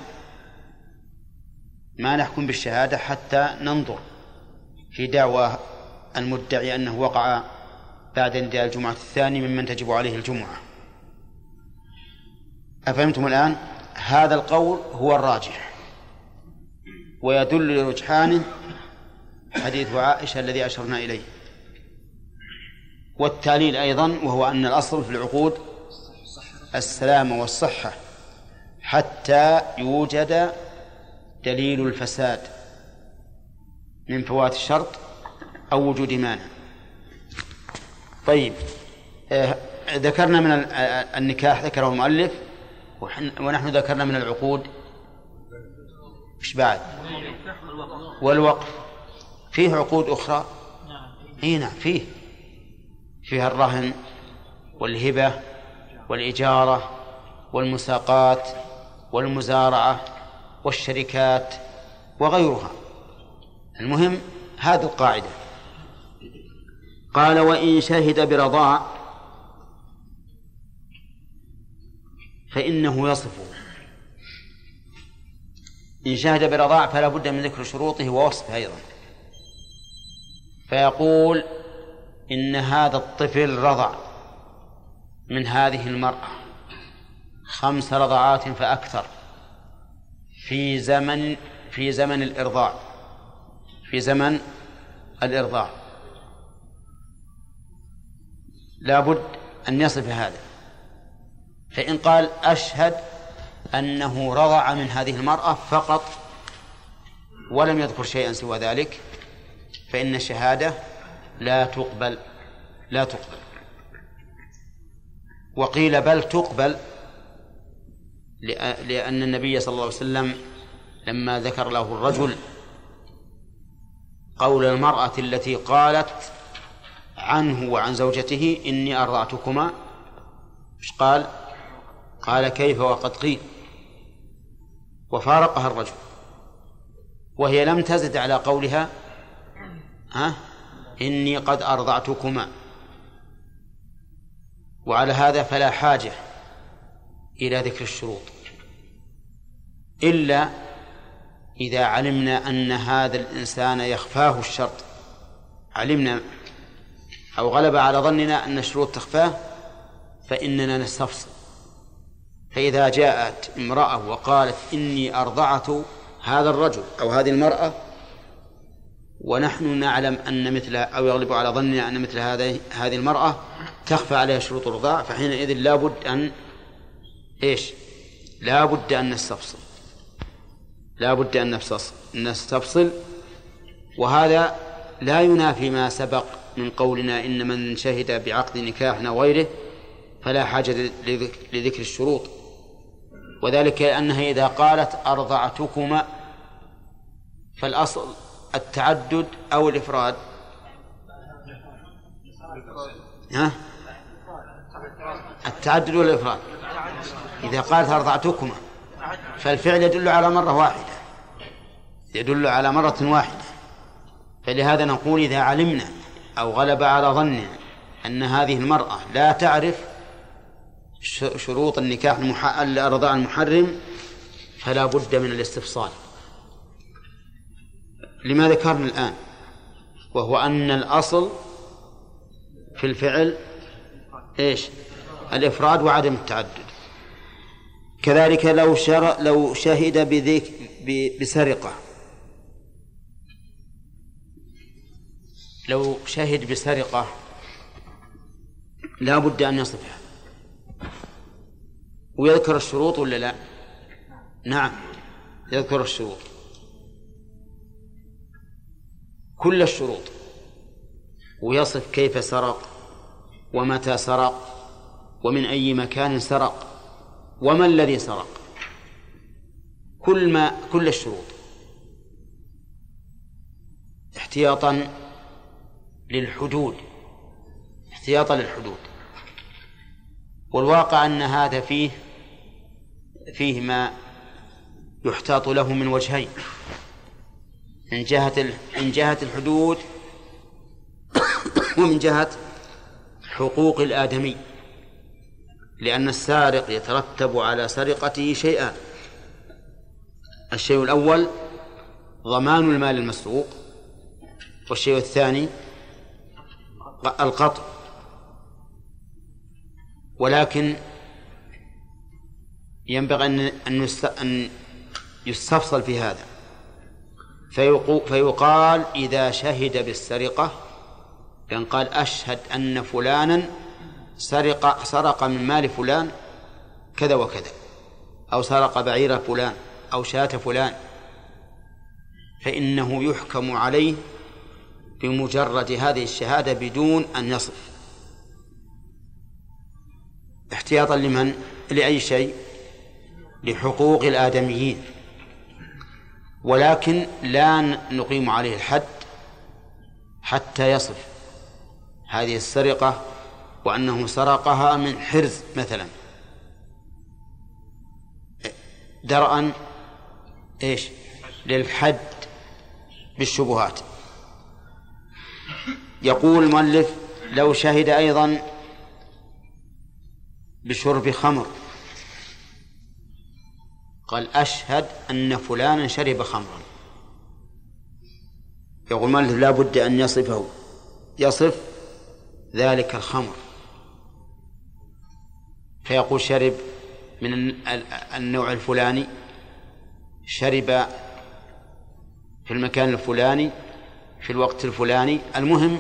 ما نحكم بالشهادة حتى ننظر في دعوى المدعي أنه وقع بعد نداء الجمعة الثاني ممن تجب عليه الجمعة. أفهمتم الآن؟ هذا القول هو الراجح. ويدل لرجحانه حديث عائشة الذي أشرنا إليه. والتعليل أيضا وهو أن الأصل في العقود السلامة والصحة حتى يوجد دليل الفساد من فوات الشرط أو وجود مانع. طيب آه، ذكرنا من النكاح ذكره المؤلف ونحن ذكرنا من العقود. إيش بعد؟ والوقف. فيه عقود أخرى؟ إي نعم فيه. فيها الرهن والهبة والإجارة والمساقات والمزارعة والشركات وغيرها. المهم هذه القاعدة. قال وإن شهد برضاع فإنه يصفه إن شهد برضاع فلا بد من ذكر شروطه ووصفه أيضا. فيقول إن هذا الطفل رضع من هذه المرأة خمس رضعات فأكثر في زمن في زمن الإرضاع في زمن الإرضاع. لابد أن يصف هذا. فإن قال أشهد أنه رضع من هذه المرأة فقط ولم يذكر شيئا سوى ذلك فإن الشهادة لا تقبل لا تقبل. وقيل بل تقبل لأن النبي صلى الله عليه وسلم لما ذكر له الرجل قول المرأة التي قالت عنه وعن زوجته إني أرضعتكما إيش قال؟ قال كيف وقد قيل. وفارقها الرجل. وهي لم تزد على قولها ها؟ إني قد أرضعتكما. وعلى هذا فلا حاجة إلى ذكر الشروط. إلا إذا علمنا أن هذا الإنسان يخفاه الشرط. علمنا أو غلب على ظننا أن الشروط تخفاه فإننا نستفصل. فإذا جاءت امرأة وقالت إني أرضعت هذا الرجل أو هذه المرأة ونحن نعلم أن مثل أو يغلب على ظننا أن مثل هذه هذه المرأة تخفى عليها شروط الرضاع فحينئذ لابد أن إيش؟ لابد أن نستفصل. لابد أن نستفصل. وهذا لا ينافي ما سبق من قولنا إن من شهد بعقد نكاح أو غيره فلا حاجة لذك- لذكر الشروط. وذلك لأنها إذا قالت أرضعتكما فالأصل التعدد أو الإفراد ها؟ التعدد ولا الإفراد إذا قالت أرضعتكما فالفعل يدل على مرة واحدة يدل على مرة واحدة فلهذا نقول إذا علمنا أو غلب على ظننا أن هذه المرأة لا تعرف شروط النكاح. الرضاع المحرم فلا بد من الاستفصال لما ذكرنا الآن؟ وهو أن الأصل في الفعل إيش؟ الإفراد وعدم التعدد. كذلك لو شر لو شهد بذيك بسرقة. لو شهد بسرقة لا بد أن يصفها ويذكر الشروط ولا لا؟ نعم يذكر الشروط. كل الشروط. ويصف كيف سرق ومتى سرق ومن أي مكان سرق وما الذي سرق. كل ما كل الشروط. احتياطا للحدود. احتياطا للحدود. والواقع أن هذا فيه فيه ما يحتاط له من وجهين. من جهة من جهة الحدود ومن جهة حقوق الآدمي لأن السارق يترتب على سرقته شيئان الشيء الأول ضمان المال المسروق والشيء الثاني القطع. ولكن ينبغي أن أن يست- أن يستفصل في هذا. فيقال إذا شهد بالسرقة بأن قال أشهد أن فلانا سرق سرق من مال فلان كذا وكذا أو سرق بعير فلان أو شاة فلان فإنه يحكم عليه بمجرد هذه الشهادة بدون أن يصف احتياطا لمن؟ لأي شيء؟ لحقوق الآدميين ولكن لا نقيم عليه الحد حتى يصف هذه السرقة وأنه سرقها من حرز مثلا. درءا إيش؟ للحد بالشبهات. يقول المؤلف لو شهد أيضا بشرب خمر قال أشهد أن فلانا شرب خمرا. يقول المؤلف لا بد أن يصفه. يصف ذلك الخمر. فيقول شرب من ال- ال- النوع الفلاني. شرب في المكان الفلاني في الوقت الفلاني. المهم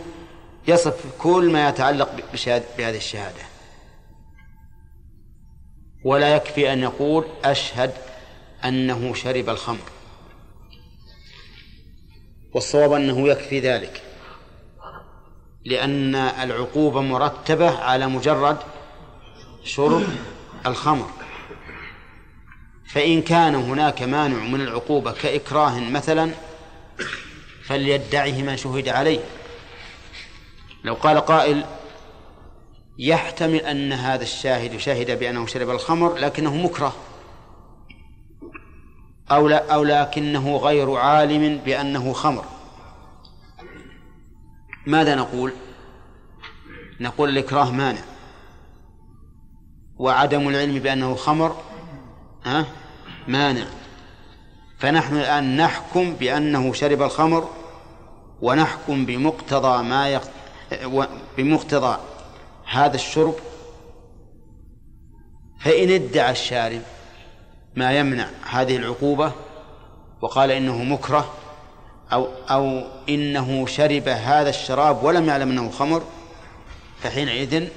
يصف كل ما يتعلق بهذه الشهادة. ولا يكفي أن يقول أشهد أنه شرب الخمر. والصواب أنه يكفي ذلك. لأن العقوبة مرتبة على مجرد شرب الخمر. فإن كان هناك مانع من العقوبة كإكراه مثلا فليدعه من شهد عليه. لو قال قائل يحتمل أن هذا الشاهد شهد بأنه شرب الخمر لكنه مكره. أو لا أو لكنه غير عالم بأنه خمر. ماذا نقول؟ نقول الإكراه مانع. وعدم العلم بأنه خمر ها؟ مانع. فنحن الآن نحكم بأنه شرب الخمر ونحكم بمقتضى ما يق... بمقتضى هذا الشرب. فإن ادعى الشارب ما يمنع هذه العقوبة وقال إنه مكره أو أو إنه شرب هذا الشراب ولم يعلم أنه خمر فحينئذ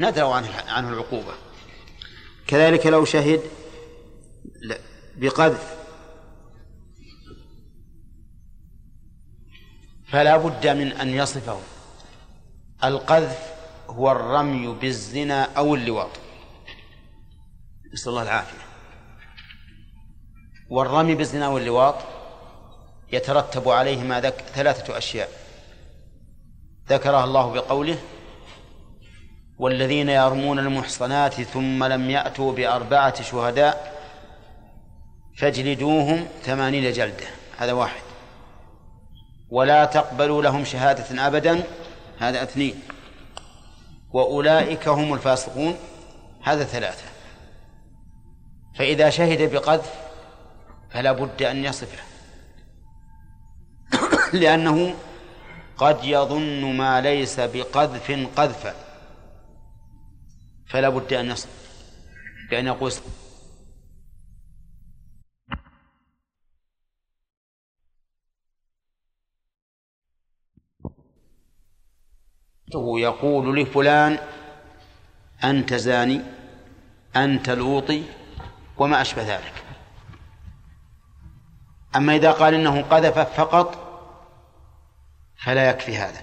ندروا عنه عنه العقوبة. كذلك لو شهد بقذف. فلا بد من أن يصفه. القذف هو الرمي بالزنا أو اللواط. نسأل الله العافية. والرمي بالزنا واللواط يترتب عليهما ذك ثلاثة أشياء. ذكرها الله بقوله والذين يرمون المحصنات ثم لم يأتوا بأربعة شهداء فاجلدوهم ثمانين جلدة. هذا واحد. ولا تقبلوا لهم شهادة أبدا. هذا اثنين. وأولئك هم الفاسقون. هذا ثلاثة. فإذا شهد بقذف فلا بد أن يصفه لأنه قد يظن ما ليس بقذف قذفا فلا بد أن يصف بأن يقول يقول لفلان أنت زاني أنت لوطي وما أشبه ذلك. أما إذا قال إنه قذف فقط فلا يكفي هذا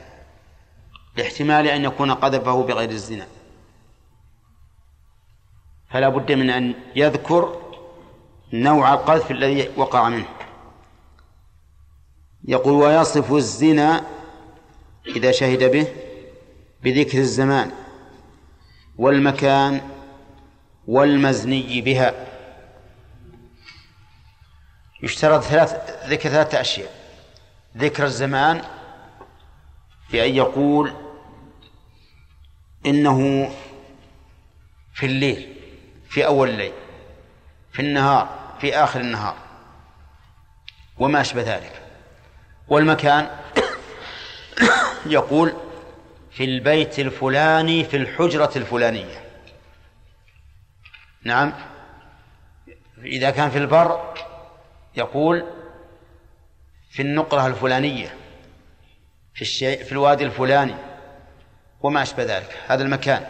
لاحتمال أن يكون قذفه بغير الزنا. فلا بد من أن يذكر نوع القذف الذي وقع منه. يقول ويصف الزنا إذا شهد به بذكر الزمان والمكان والمزني بها. يشترط ثلاث ذكر ثلاثة أشياء. ذكر الزمان بأن يقول إنه في الليل في أول الليل في النهار في آخر النهار وما أشبه ذلك. والمكان يقول في البيت الفلاني في الحجرة الفلانية. نعم. إذا كان في البر يقول في النقرة الفلانية في الشيء في الوادي الفلاني وما أشبه ذلك هذا المكان.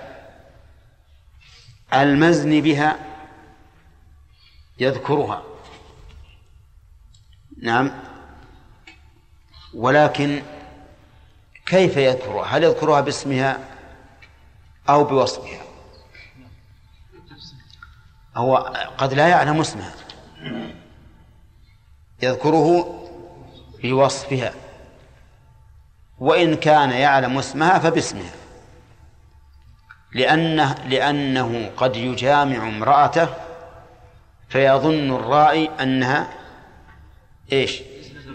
المزن بها يذكرها. نعم. ولكن كيف يذكرها؟ هل يذكرها باسمها أو بوصفها؟ هو قد لا يعلم اسمها. يذكره بوصفها وإن كان يعلم اسمها فباسمها. لأنه لأنه قد يجامع امرأته فيظن الرائي أنها إيش؟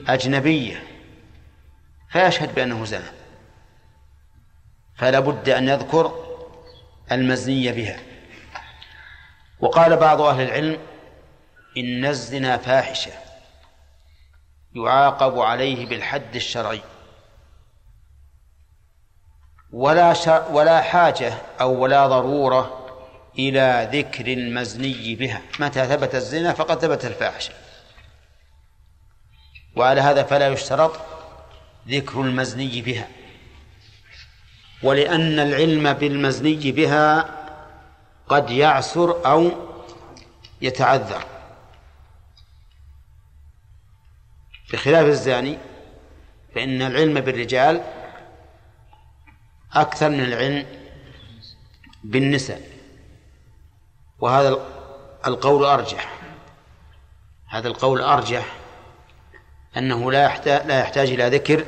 أجنبية. فيشهد بأنه زنى. فلا بد أن يذكر المزني بها. وقال بعض أهل العلم إن الزنا فاحشة. يعاقب عليه بالحد الشرعي. ولا ولا حاجة أو ولا ضرورة إلى ذكر المزني بها. متى ثبت الزنا فقد ثبت الفاحشة. وعلى هذا فلا يشترط ذكر المزني بها. ولأن العلم بالمزني بها قد يعسر أو يتعذر. بخلاف الزاني فإن العلم بالرجال أكثر من العلم بالنساء. وهذا القول أرجح. هذا القول أرجح أنه لا يحتاج لا يحتاج إلى ذكر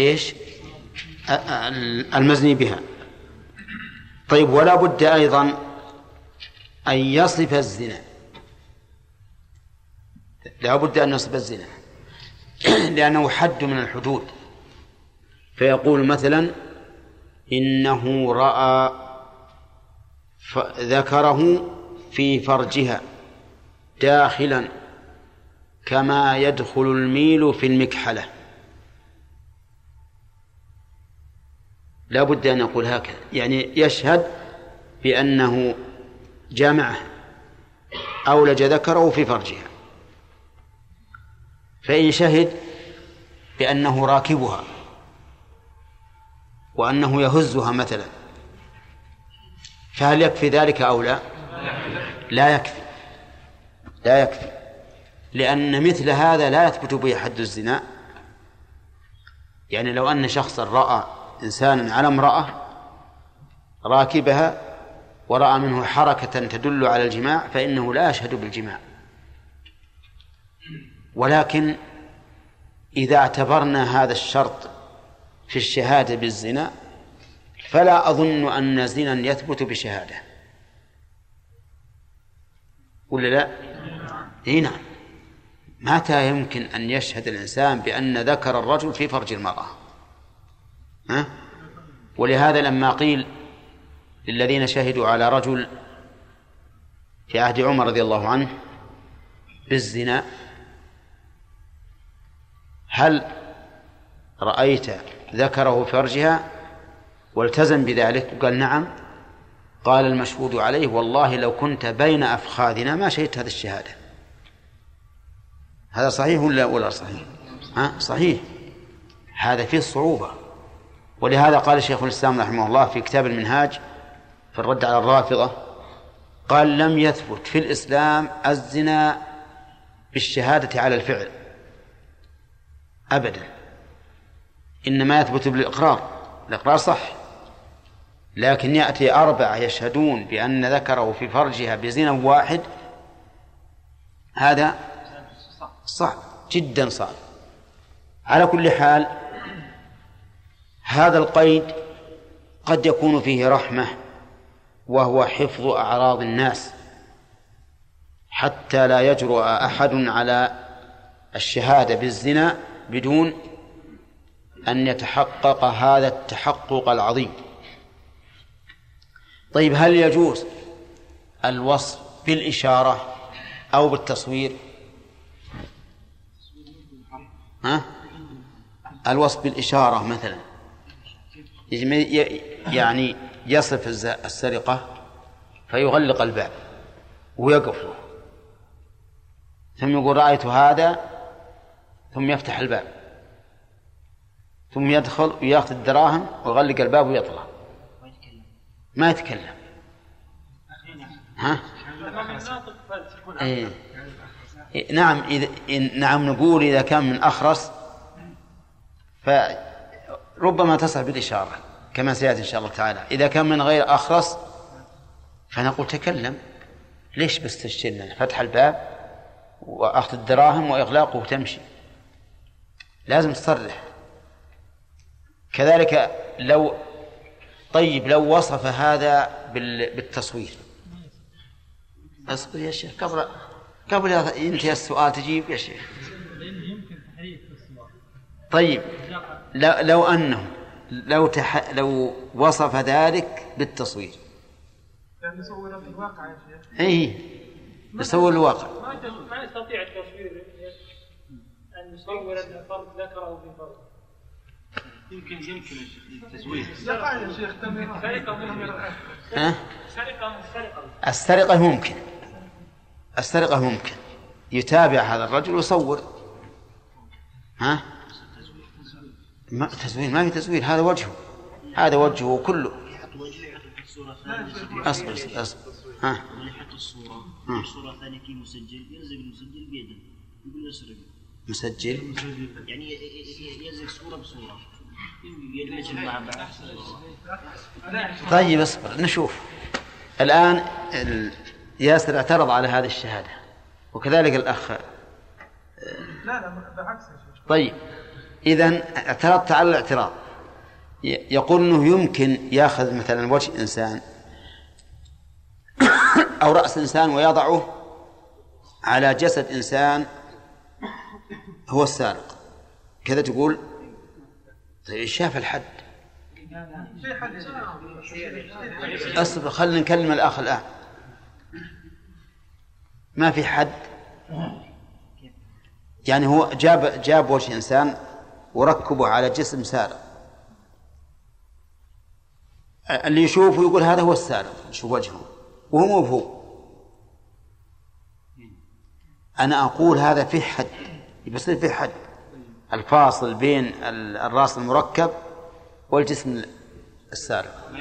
إيش؟ المزني بها. طيب ولا بد أيضا أن يصف الزنا. لا بد أن يصف الزنا. لأنه حد من الحدود. فيقول مثلا إنه رأى ذكره في فرجها داخلا كما يدخل الميل في المكحلة. لا بد أن يقول هكذا. يعني يشهد بأنه جامعه أولج ذكره في فرجها. فإن شهد بأنه راكبها وأنه يهزها مثلا فهل يكفي ذلك أو لا؟ لا يكفي لا يكفي لأن مثل هذا لا يثبت به حد الزنا. يعني لو أن شخصا رأى إنسان على امرأة راكبها ورأى منه حركة تدل على الجماع فإنه لا يشهد بالجماع. ولكن إذا اعتبرنا هذا الشرط في الشهادة بالزنا فلا أظن أن زنا يثبت بشهادة ولا لا؟ إي نعم متى يمكن أن يشهد الإنسان بأن ذكر الرجل في فرج المرأة ها؟ ولهذا لما قيل للذين شهدوا على رجل في عهد عمر رضي الله عنه بالزنا هل رأيت ذكره فرجها والتزم بذلك؟ وقال نعم. قال المشهود عليه والله لو كنت بين أفخاذنا ما شهدت هذه الشهادة. هذا صحيح ولا ولا صحيح؟ ها؟ صحيح. هذا فيه صعوبة. ولهذا قال شيخ الإسلام رحمه الله في كتاب المنهاج في الرد على الرافضة قال لم يثبت في الإسلام الزنا بالشهادة على الفعل. أبدا. إنما يثبت بالإقرار. الإقرار صح. لكن يأتي أربعة يشهدون بأن ذكره في فرجها بزنا واحد. هذا صعب. جدا صعب. على كل حال هذا القيد قد يكون فيه رحمة وهو حفظ أعراض الناس. حتى لا يجرؤ أحد على الشهادة بالزنا بدون أن يتحقق هذا التحقق العظيم. طيب هل يجوز الوصف بالإشارة أو بالتصوير؟ ها؟ الوصف بالإشارة مثلا. يعني يصف السرقة فيغلق الباب ويقف له ثم يقول رأيت هذا ثم يفتح الباب. ثم يدخل ويأخذ الدراهم ويغلق الباب ويطلع. ما يتكلم. ها؟ إيه. نعم إذا نعم نقول إذا كان من أخرس فربما تصل بالإشارة كما سيأتي إن شاء الله تعالى. إذا كان من غير أخرس فنقول تكلم. ليش بس تشتري فتح الباب وأخذ الدراهم وإغلاقه وتمشي. لازم تصرح. كذلك لو طيب لو وصف هذا بالتصوير. اصبر يا شيخ قبل قبل ينتهي السؤال تجيب يا شيخ. طيب لو, لو أنه لو تح... لو وصف ذلك بالتصوير. يعني يصور الواقع يا شيخ. اي يصور الواقع. ما يستطيع التصوير. ان يصور الفرد ذكره في فرد يمكن يمكن التزوير يا شيخ ها؟ السرقة ممكن. السرقة ممكن. يتابع هذا الرجل ويصور. ها؟ ما تزوير ما في تزوير هذا وجهه. هذا وجهه كله. أصبر أصبر. ها؟ يحط الصورة. الصورة الثانية كي مسجل يلزم المسجل بيده. يقول يسرق. مسجل؟ يعني صورة بصورة. يدمج مع بعض طيب اصبر نشوف. الآن ياسر اعترض على هذه الشهادة وكذلك الأخ. لا لا بالعكس طيب إذا اعترضت على الاعتراض. يقول أنه يمكن ياخذ مثلا وجه إنسان أو رأس إنسان ويضعه على جسد إنسان هو السارق. كذا تقول طيب شاف الحد؟ أصبر خلينا نكلم الأخ الآن. ما في حد؟ يعني هو جاب جاب وجه إنسان وركبه على جسم سارق. اللي يشوفه يقول هذا هو السارق شوف وجهه. وهو مو هو. أنا أقول هذا فيه حد. بيصير فيه حد. الفاصل بين الراس المركب والجسم السارق.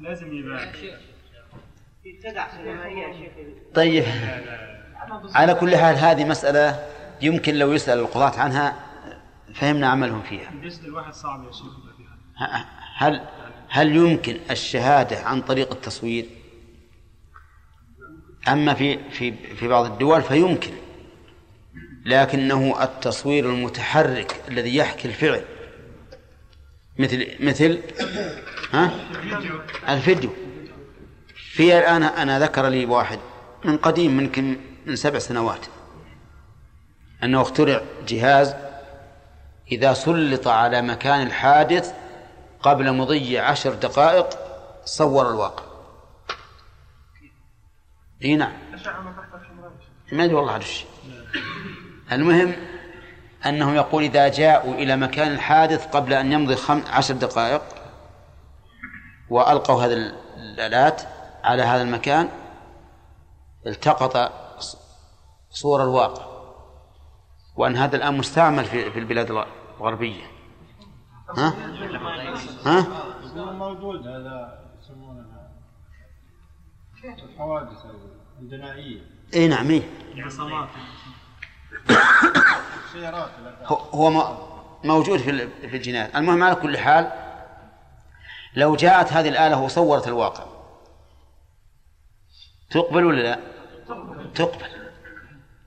لازم طيب. على كل حال هذه مسألة يمكن لو يسأل القضاة عنها فهمنا عملهم فيها. صعب يا شيخ هل هل يمكن الشهادة عن طريق التصوير؟ أما في في في بعض الدول فيمكن لكنه التصوير المتحرك الذي يحكي الفعل. مثل مثل ها؟ الفيديو. في الآن أنا ذكر لي واحد من قديم ممكن من سبع سنوات أنه اخترع جهاز إذا سلط على مكان الحادث قبل مضي عشر دقائق صور الواقع. إي نعم. ما أدري والله الشيء المهم انه يقول إذا جاءوا إلى مكان الحادث قبل أن يمضي خم... عشر دقائق وألقوا هذه الآلات على هذا المكان التقط صور الواقع وأن هذا الآن مستعمل في البلاد الغربية. ها؟ ها؟ موجود هذا يسمونها الحوادث اي نعم إيه. عصابات سيارات هو- هو م- موجود في ال- في الجنايات المهم على كل حال لو جاءت هذه الآلة وصورت الواقع تقبل ولا لا؟ تقبل.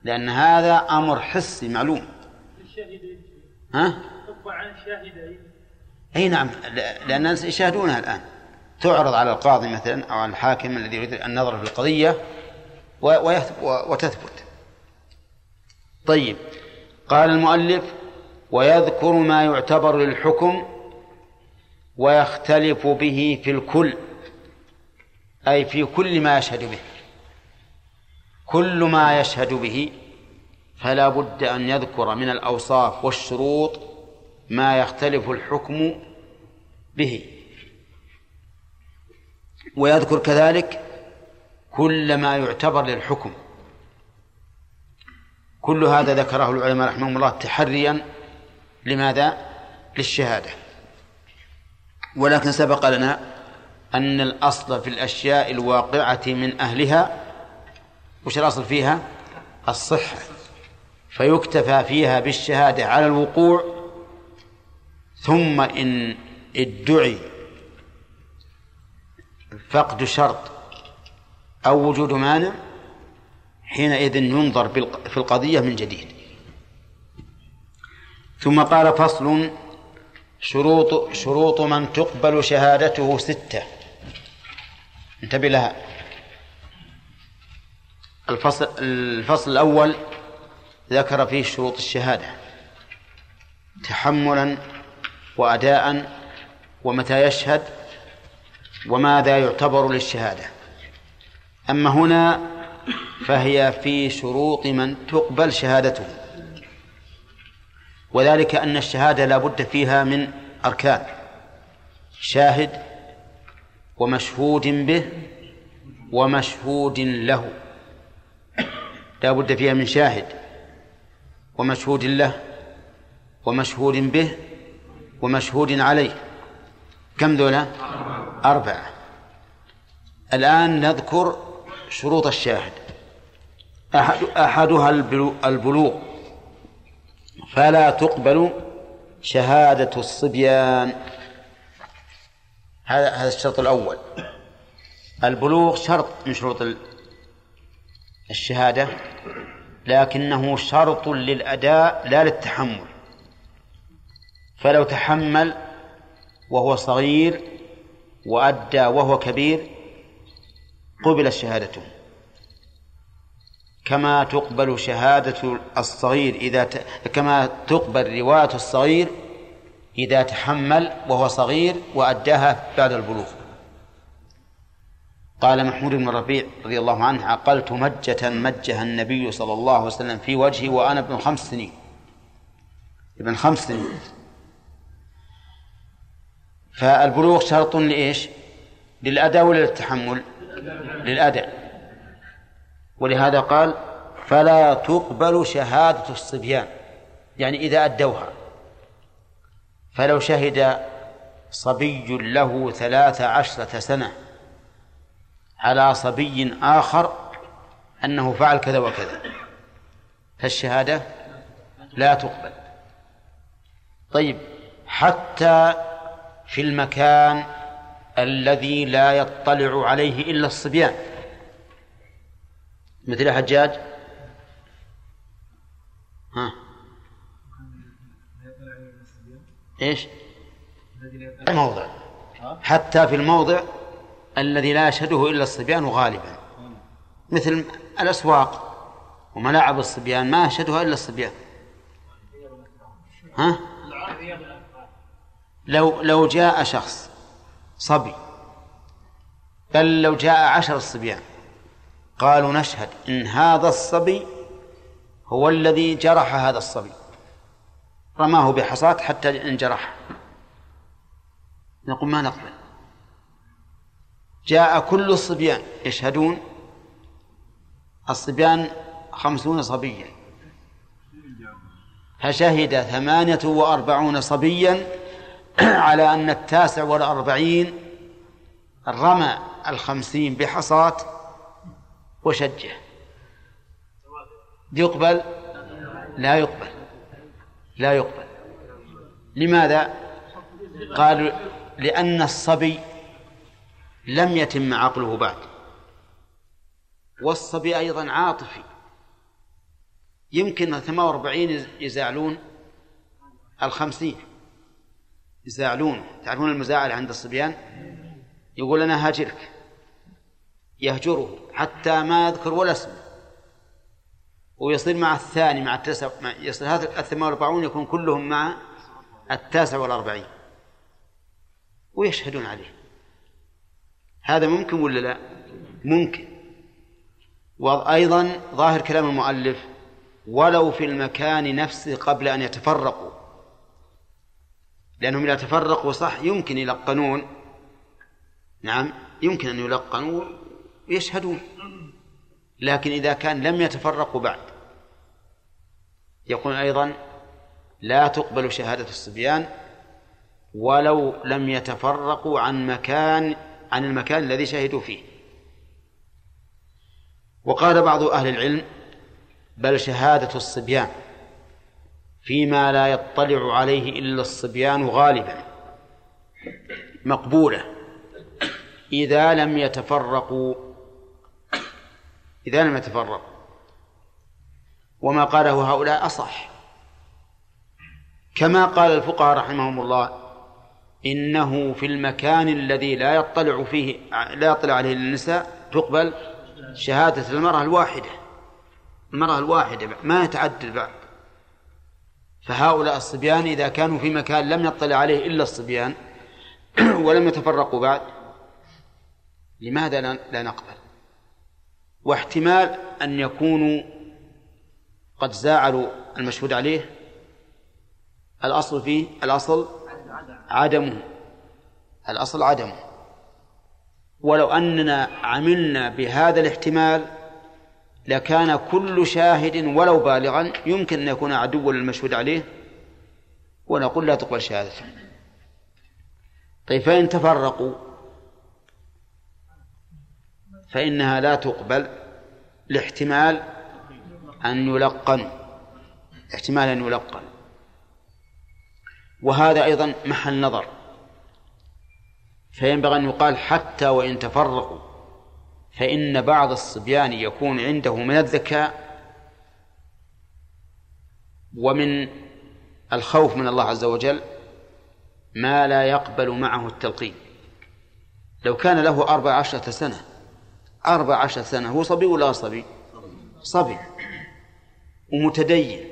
لأن هذا أمر حسي معلوم. ها؟ أي نعم. لأن الناس يشاهدونها الآن. تعرض على القاضي مثلا أو على الحاكم الذي يريد النظر في القضية وتثبت. طيب. قال المؤلف ويذكر ما يعتبر للحكم ويختلف به في الكل أي في كل ما يشهد به. كل ما يشهد به فلا بد أن يذكر من الأوصاف والشروط ما يختلف الحكم به. ويذكر كذلك كل ما يعتبر للحكم. كل هذا ذكره العلماء رحمهم الله تحريا. لماذا؟ للشهادة. ولكن سبق لنا أن الأصل في الأشياء الواقعة من أهلها وش الأصل فيها؟ الصحة. فيكتفى فيها بالشهادة على الوقوع ثم إن ادعي فقد شرط. أو وجود مانع حينئذ ينظر في القضية من جديد. ثم قال فصل شروط شروط من تقبل شهادته ستة. انتبه لها. الفصل الفصل الأول ذكر فيه شروط الشهادة. تحملا وأداء ومتى يشهد وماذا يعتبر للشهادة. أما هنا فهي في شروط من تقبل شهادته. وذلك أن الشهادة لا بد فيها من أركان. شاهد ومشهود به ومشهود له. لا بد فيها من شاهد ومشهود له ومشهود به ومشهود عليه. كم ذولا؟ أربعة. الآن نذكر شروط الشاهد. أحد أحدها البلو- البلوغ. فلا تقبل شهادة الصبيان. هذا هذا الشرط الأول. البلوغ شرط من شروط ال- الشهادة لكنه شرط للأداء لا للتحمل. فلو تحمل وهو صغير وأدى وهو كبير قبلت شهادته كما تقبل شهادة الصغير إذا ت... كما تقبل رواية الصغير إذا تحمل وهو صغير وأداها بعد البلوغ. قال محمود بن ربيع رضي الله عنه عقلت مجة مجها النبي صلى الله عليه وسلم في وجهي وأنا ابن خمس سنين. ابن خمس سنين. فالبلوغ شرط لإيش؟ للأداء ولا للتحمل للأداء ولهذا قال فلا تقبل شهادة الصبيان. يعني إذا أدوها. فلو شهد صبي له ثلاث عشرة سنة على صبي آخر أنه فعل كذا وكذا. فالشهادة لا تقبل. طيب حتى في المكان الذي لا يطلع عليه إلا الصبيان. مثل حجاج؟ ها. إيش؟ الموضع. حتى في الموضع الذي لا يشهده إلا الصبيان غالبا. مثل الأسواق وملاعب الصبيان ما يشهدها إلا الصبيان. ها؟ لو لو جاء شخص صبي. بل لو جاء عشر صبيان قالوا نشهد إن هذا الصبي هو الذي جرح هذا الصبي. رماه بحصاة حتى انجرح. نقول ما نقبل. جاء كل الصبيان يشهدون. الصبيان خمسون صبيا. فشهد ثمانية وأربعون صبيا. على أن التاسع والأربعين رمى الخمسين بحصاة وشجة. يقبل؟ لا يقبل. لا يقبل. لماذا؟ قالوا لأن الصبي لم يتم عقله بعد. والصبي أيضا عاطفي. يمكن 48 يزعلون الخمسين. يزعلون. تعرفون المزاعلة عند الصبيان؟ يقول أنا هاجرك. يهجره حتى ما يذكر ولا اسمه ويصير مع الثاني مع التسع مع يصير هذا الثمان والأربعون يكون كلهم مع التاسع والأربعين. ويشهدون عليه. هذا ممكن ولا لا؟ ممكن. وأيضا ظاهر كلام المؤلف ولو في المكان نفسه قبل أن يتفرقوا لأنهم إذا تفرقوا صح يمكن يلقنون. نعم يمكن أن يلقنوا ويشهدون. لكن إذا كان لم يتفرقوا بعد يقول أيضا لا تقبل شهادة الصبيان ولو لم يتفرقوا عن مكان عن المكان الذي شهدوا فيه. وقال بعض أهل العلم بل شهادة الصبيان فيما لا يطلع عليه إلا الصبيان غالبا مقبولة. إذا لم يتفرقوا إذا لم يتفرقوا. وما قاله هؤلاء أصح. كما قال الفقهاء رحمهم الله إنه في المكان الذي لا يطلع فيه لا يطلع عليه النساء تقبل شهادة المرأة الواحدة. المرأة الواحدة ما يتعدد بعد. فهؤلاء الصبيان إذا كانوا في مكان لم يطلع عليه إلا الصبيان ولم يتفرقوا بعد لماذا لا نقبل؟ واحتمال أن يكونوا قد زاعلوا المشهود عليه؟ الأصل فيه الأصل عدمه. الأصل عدمه. ولو أننا عملنا بهذا الاحتمال لكان كل شاهد ولو بالغا يمكن أن يكون عدوا للمشهود عليه ونقول لا تقبل شهادته. طيب فإن تفرقوا فإنها لا تقبل لاحتمال أن يلقن احتمال أن يلقن. وهذا أيضا محل نظر. فينبغي أن يقال حتى وإن تفرقوا فإن بعض الصبيان يكون عنده من الذكاء ومن الخوف من الله عز وجل ما لا يقبل معه التلقين. لو كان له أربع عشرة سنة أربع عشرة سنة هو صبي ولا صبي؟ صبي. ومتدين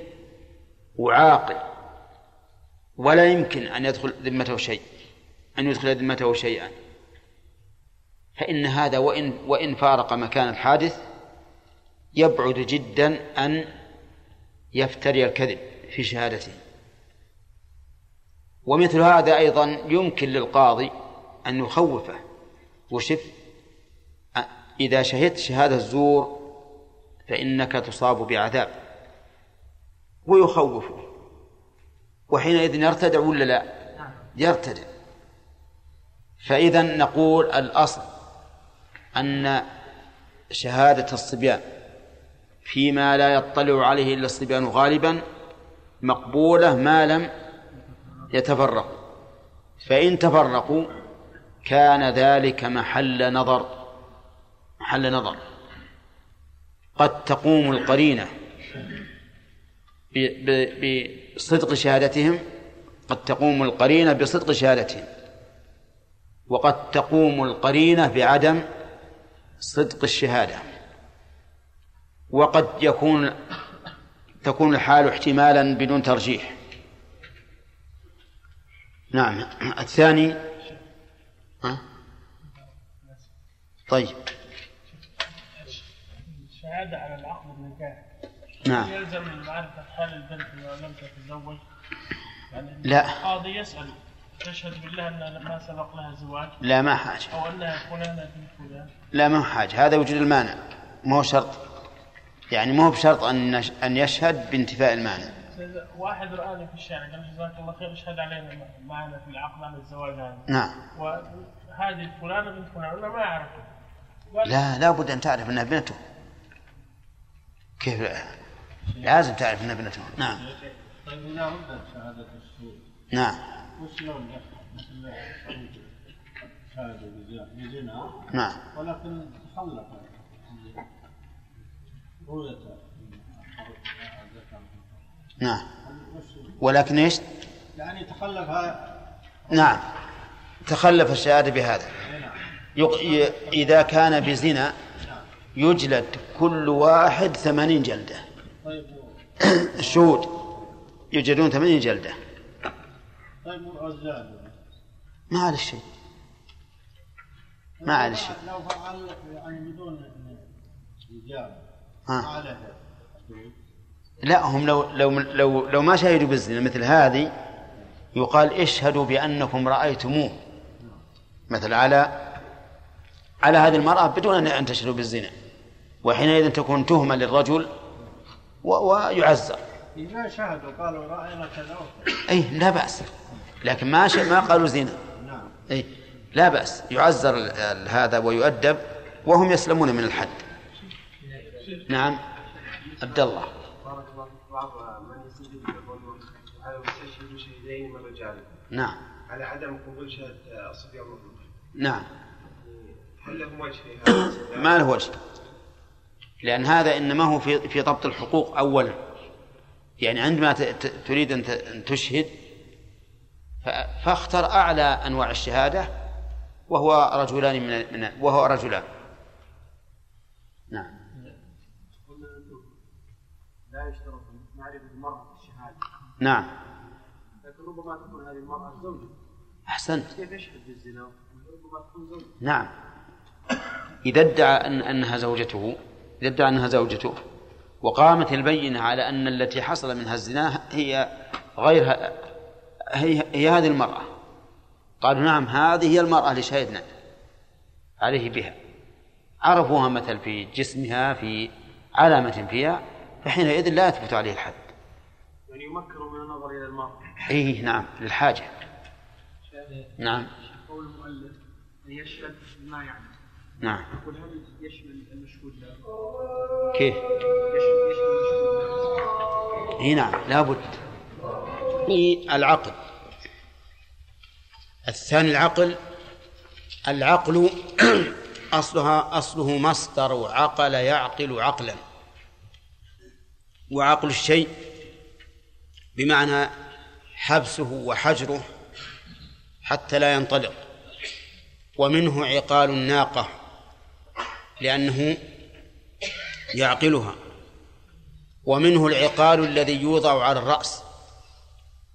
وعاقل ولا يمكن أن يدخل ذمته شيء أن يدخل ذمته شيئا. فإن هذا وإن وإن فارق مكان الحادث يبعد جدا أن يفتري الكذب في شهادته. ومثل هذا أيضا يمكن للقاضي أن يخوفه. وشف إذا شهدت شهادة الزور فإنك تصاب بعذاب. ويخوفه. وحينئذ يرتدع ولا لا؟ يرتدع. فإذا نقول الأصل أن شهادة الصبيان فيما لا يطلع عليه إلا الصبيان غالبا مقبولة ما لم يتفرقوا. فإن تفرقوا كان ذلك محل نظر محل نظر. قد تقوم القرينة بصدق شهادتهم قد تقوم القرينة بصدق شهادتهم وقد تقوم القرينة بعدم صدق الشهادة. وقد يكون تكون الحال احتمالا بدون ترجيح. نعم. الثاني؟ ها؟ طيب. الشهادة على العقد النكاح نعم. يلزم من معرفة حال البنت إذا لم تتزوج؟ يعني لا. القاضي يسأل تشهد بالله أن ما سبق لها زواج؟ لا ما حاجة. أو أنها فلانة بنت فلان؟ لا ما هو حاجة. هذا وجود المانع. ما هو شرط. يعني ما هو بشرط أن نش- أن يشهد بانتفاء المانع. واحد رآني في الشارع قال جزاك الله خير اشهد علينا معنا في العقد على الزواج هذا. نعم. وهذه فلانة بنت فلان أنا ما أعرفها قال لا لا بد أن تعرف أنها ابنته كيف؟ لا؟ لازم تعرف أنها ابنته نعم. طيب ردت شهادة السوء. نعم. وش مثل نعم. ولكن تخلف نعم. ولكن إيش؟ يعني تخلف نعم. تخلف الشهادة بهذا. يق... ي... إذا كان بزنا يجلد كل واحد ثمانين جلدة. طيب. الشهود يجلدون ثمانين جلدة. طيب ما على شيء. ما على شيء لو فعل يعني بدون إجابة ها. ما عليه لا هم لو لو لو لو ما شهدوا بالزنا مثل هذه يقال اشهدوا بأنكم رأيتموه. مثل على على هذه المرأة بدون أن تشهدوا بالزنا. وحينئذ تكون تهمة للرجل و- ويعزر. إذا شهدوا قالوا رأينا كذا أي لا بأس. لكن ما. ما قالوا زنا. نعم. أي لا بأس يعزر هذا ويؤدب وهم يسلمون من الحد. نعم. عبد الله. بارك الله بعض من على من نعم. على عدم قبول شهادة الصبيان نعم. هل لهم وجه هذا؟ ما له وجه. لأن هذا إنما هو في في ضبط الحقوق أولا. يعني عندما تريد أن تشهد فاختر أعلى أنواع الشهادة وهو رجلان من من وهو رجلان. نعم. لا يشترط معرفة المرأة في الشهادة. نعم. لكن ربما تكون هذه المرأة زوجة. أحسنت. كيف يشهد بالزنا؟ ربما تكون زوجة. نعم. إذا ادعى أن أنها زوجته إذا ادعى أنها زوجته وقامت البينة على أن التي حصل منها الزنا هي غير هي, هي هذه المرأة. قالوا نعم هذه هي المرأة اللي شهدنا. عليه بها. عرفوها مثل في جسمها في علامة فيها فحينئذ لا يثبت عليه الحد. يعني يمكن من النظر إلى المرأة. إيه نعم للحاجة. نعم. قول المؤلف يشهد ما يعني. نعم. يقول هل يشمل المشهود له؟ كيف؟ يشمل يشمل المشهود له. إي نعم لابد في العقل. الثاني العقل العقل أصلها أصله مصدر عقل يعقل عقلا. وعقل الشيء بمعنى حبسه وحجره حتى لا ينطلق. ومنه عقال الناقة لأنه يعقلها. ومنه العقال الذي يوضع على الرأس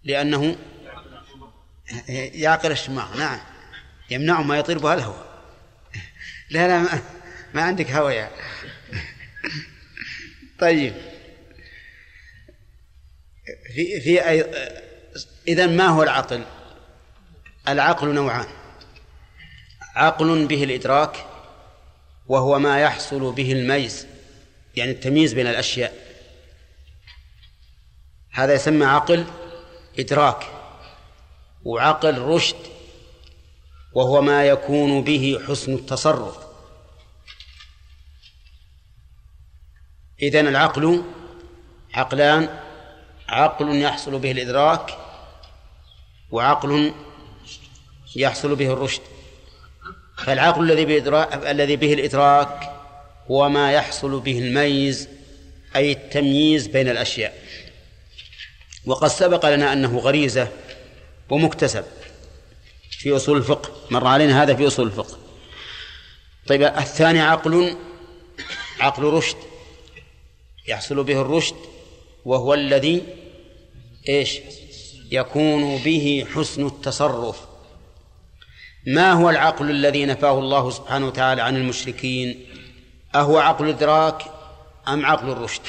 لأنه يعقل الشماغ نعم. يمنع ما يطير الهواء لا لا ما, ما عندك هوى يا. طيب. في في أي... إذا ما هو العقل؟ العقل نوعان. عقل به الإدراك وهو ما يحصل به الميز يعني التمييز بين الأشياء. هذا يسمى عقل إدراك. وعقل رشد وهو ما يكون به حسن التصرف. إذن العقل عقلان عقل يحصل به الإدراك وعقل يحصل به الرشد. فالعقل الذي بإدراك الذي به الإدراك هو ما يحصل به الميز أي التمييز بين الأشياء. وقد سبق لنا أنه غريزة ومكتسب في أصول الفقه. مر علينا هذا في أصول الفقه. طيب الثاني عقل عقل رشد. يحصل به الرشد وهو الذي إيش؟ يكون به حسن التصرف. ما هو العقل الذي نفاه الله سبحانه وتعالى عن المشركين؟ أهو عقل الإدراك أم عقل الرشد؟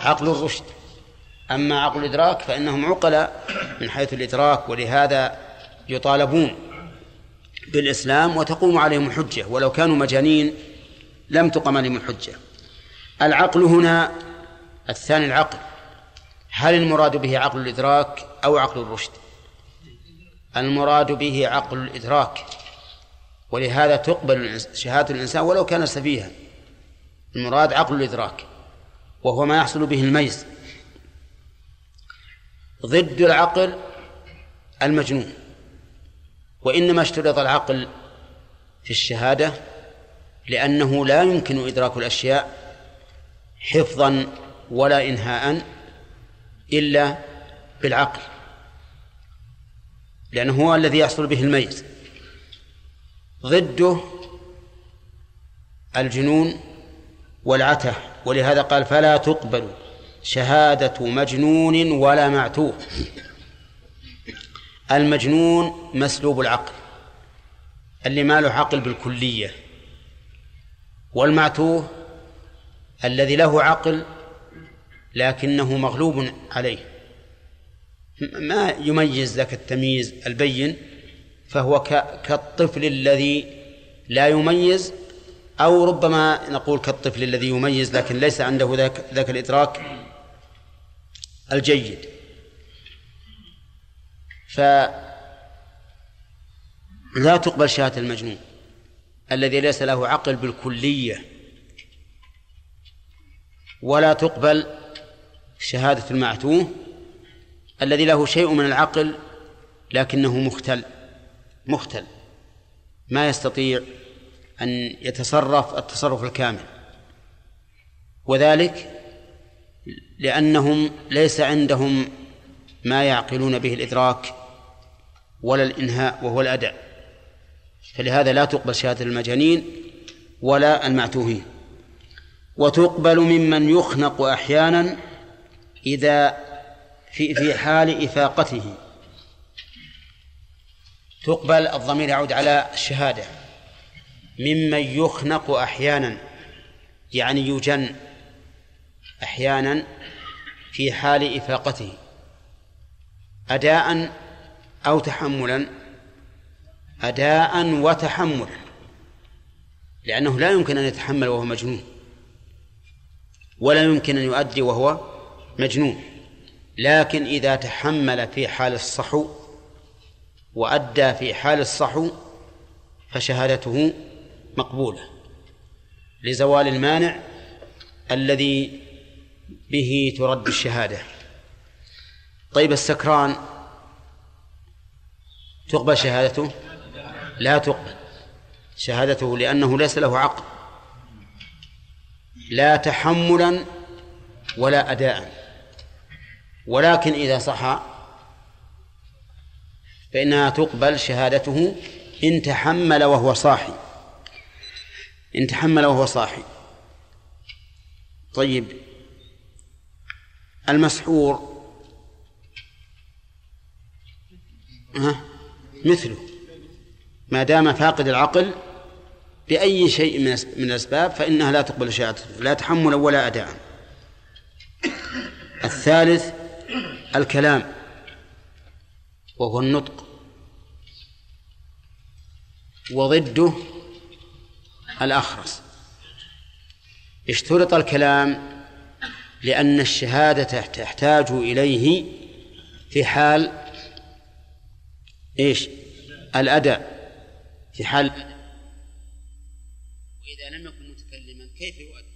عقل الرشد. أما عقل الإدراك فإنهم عقلاء من حيث الإدراك ولهذا يطالبون بالإسلام وتقوم عليهم الحجة ولو كانوا مجانين لم تقم عليهم الحجة. العقل هنا الثاني العقل. هل المراد به عقل الإدراك أو عقل الرشد؟ المراد به عقل الإدراك. ولهذا تقبل شهادة الإنسان ولو كان سفيها. المراد عقل الإدراك وهو ما يحصل به الميز. ضد العقل المجنون. وإنما اشترط العقل في الشهادة لأنه لا يمكن إدراك الأشياء حفظا ولا إنهاء إلا بالعقل لأنه هو الذي يحصل به الميز ضده الجنون والعتة ولهذا قال فلا تقبل شهادة مجنون ولا معتوه. المجنون مسلوب العقل اللي ما له عقل بالكلية. والمعتوه الذي له عقل لكنه مغلوب عليه. ما يميز ذاك التمييز البين فهو كالطفل الذي لا يميز أو ربما نقول كالطفل الذي يميز لكن ليس عنده ذاك ذاك الإدراك الجيد. فلا تقبل شهادة المجنون الذي ليس له عقل بالكلية ولا تقبل شهادة المعتوه الذي له شيء من العقل لكنه مختل. مختل. ما يستطيع أن يتصرف التصرف الكامل. وذلك لأنهم ليس عندهم ما يعقلون به الإدراك ولا الإنهاء وهو الأداء فلهذا لا تقبل شهادة المجانين ولا المعتوهين. وتقبل ممن يخنق أحيانا إذا في في حال إفاقته. تقبل الضمير يعود على الشهادة. ممن يخنق أحيانا يعني يجن أحيانا في حال إفاقته أداء أو تحملا أداء وتحملا لأنه لا يمكن أن يتحمل وهو مجنون ولا يمكن أن يؤدي وهو مجنون لكن إذا تحمل في حال الصحو وأدى في حال الصحو فشهادته مقبولة لزوال المانع الذي به ترد الشهادة. طيب السكران تقبل شهادته؟ لا تقبل شهادته لأنه ليس له عقل. لا تحملا ولا أداء. ولكن إذا صح فإنها تقبل شهادته إن تحمل وهو صاحي. إن تحمل وهو صاحي. طيب المسحور. مثله. ما دام فاقد العقل بأي شيء من الأسباب فإنها لا تقبل شهادته لا تحملا ولا أداء الثالث الكلام وهو النطق. وضده الأخرس. اشترط الكلام لأن الشهادة تحتاج إليه في حال إيش؟ الأداء. في حال وإذا لم يكن متكلما كيف يؤدي؟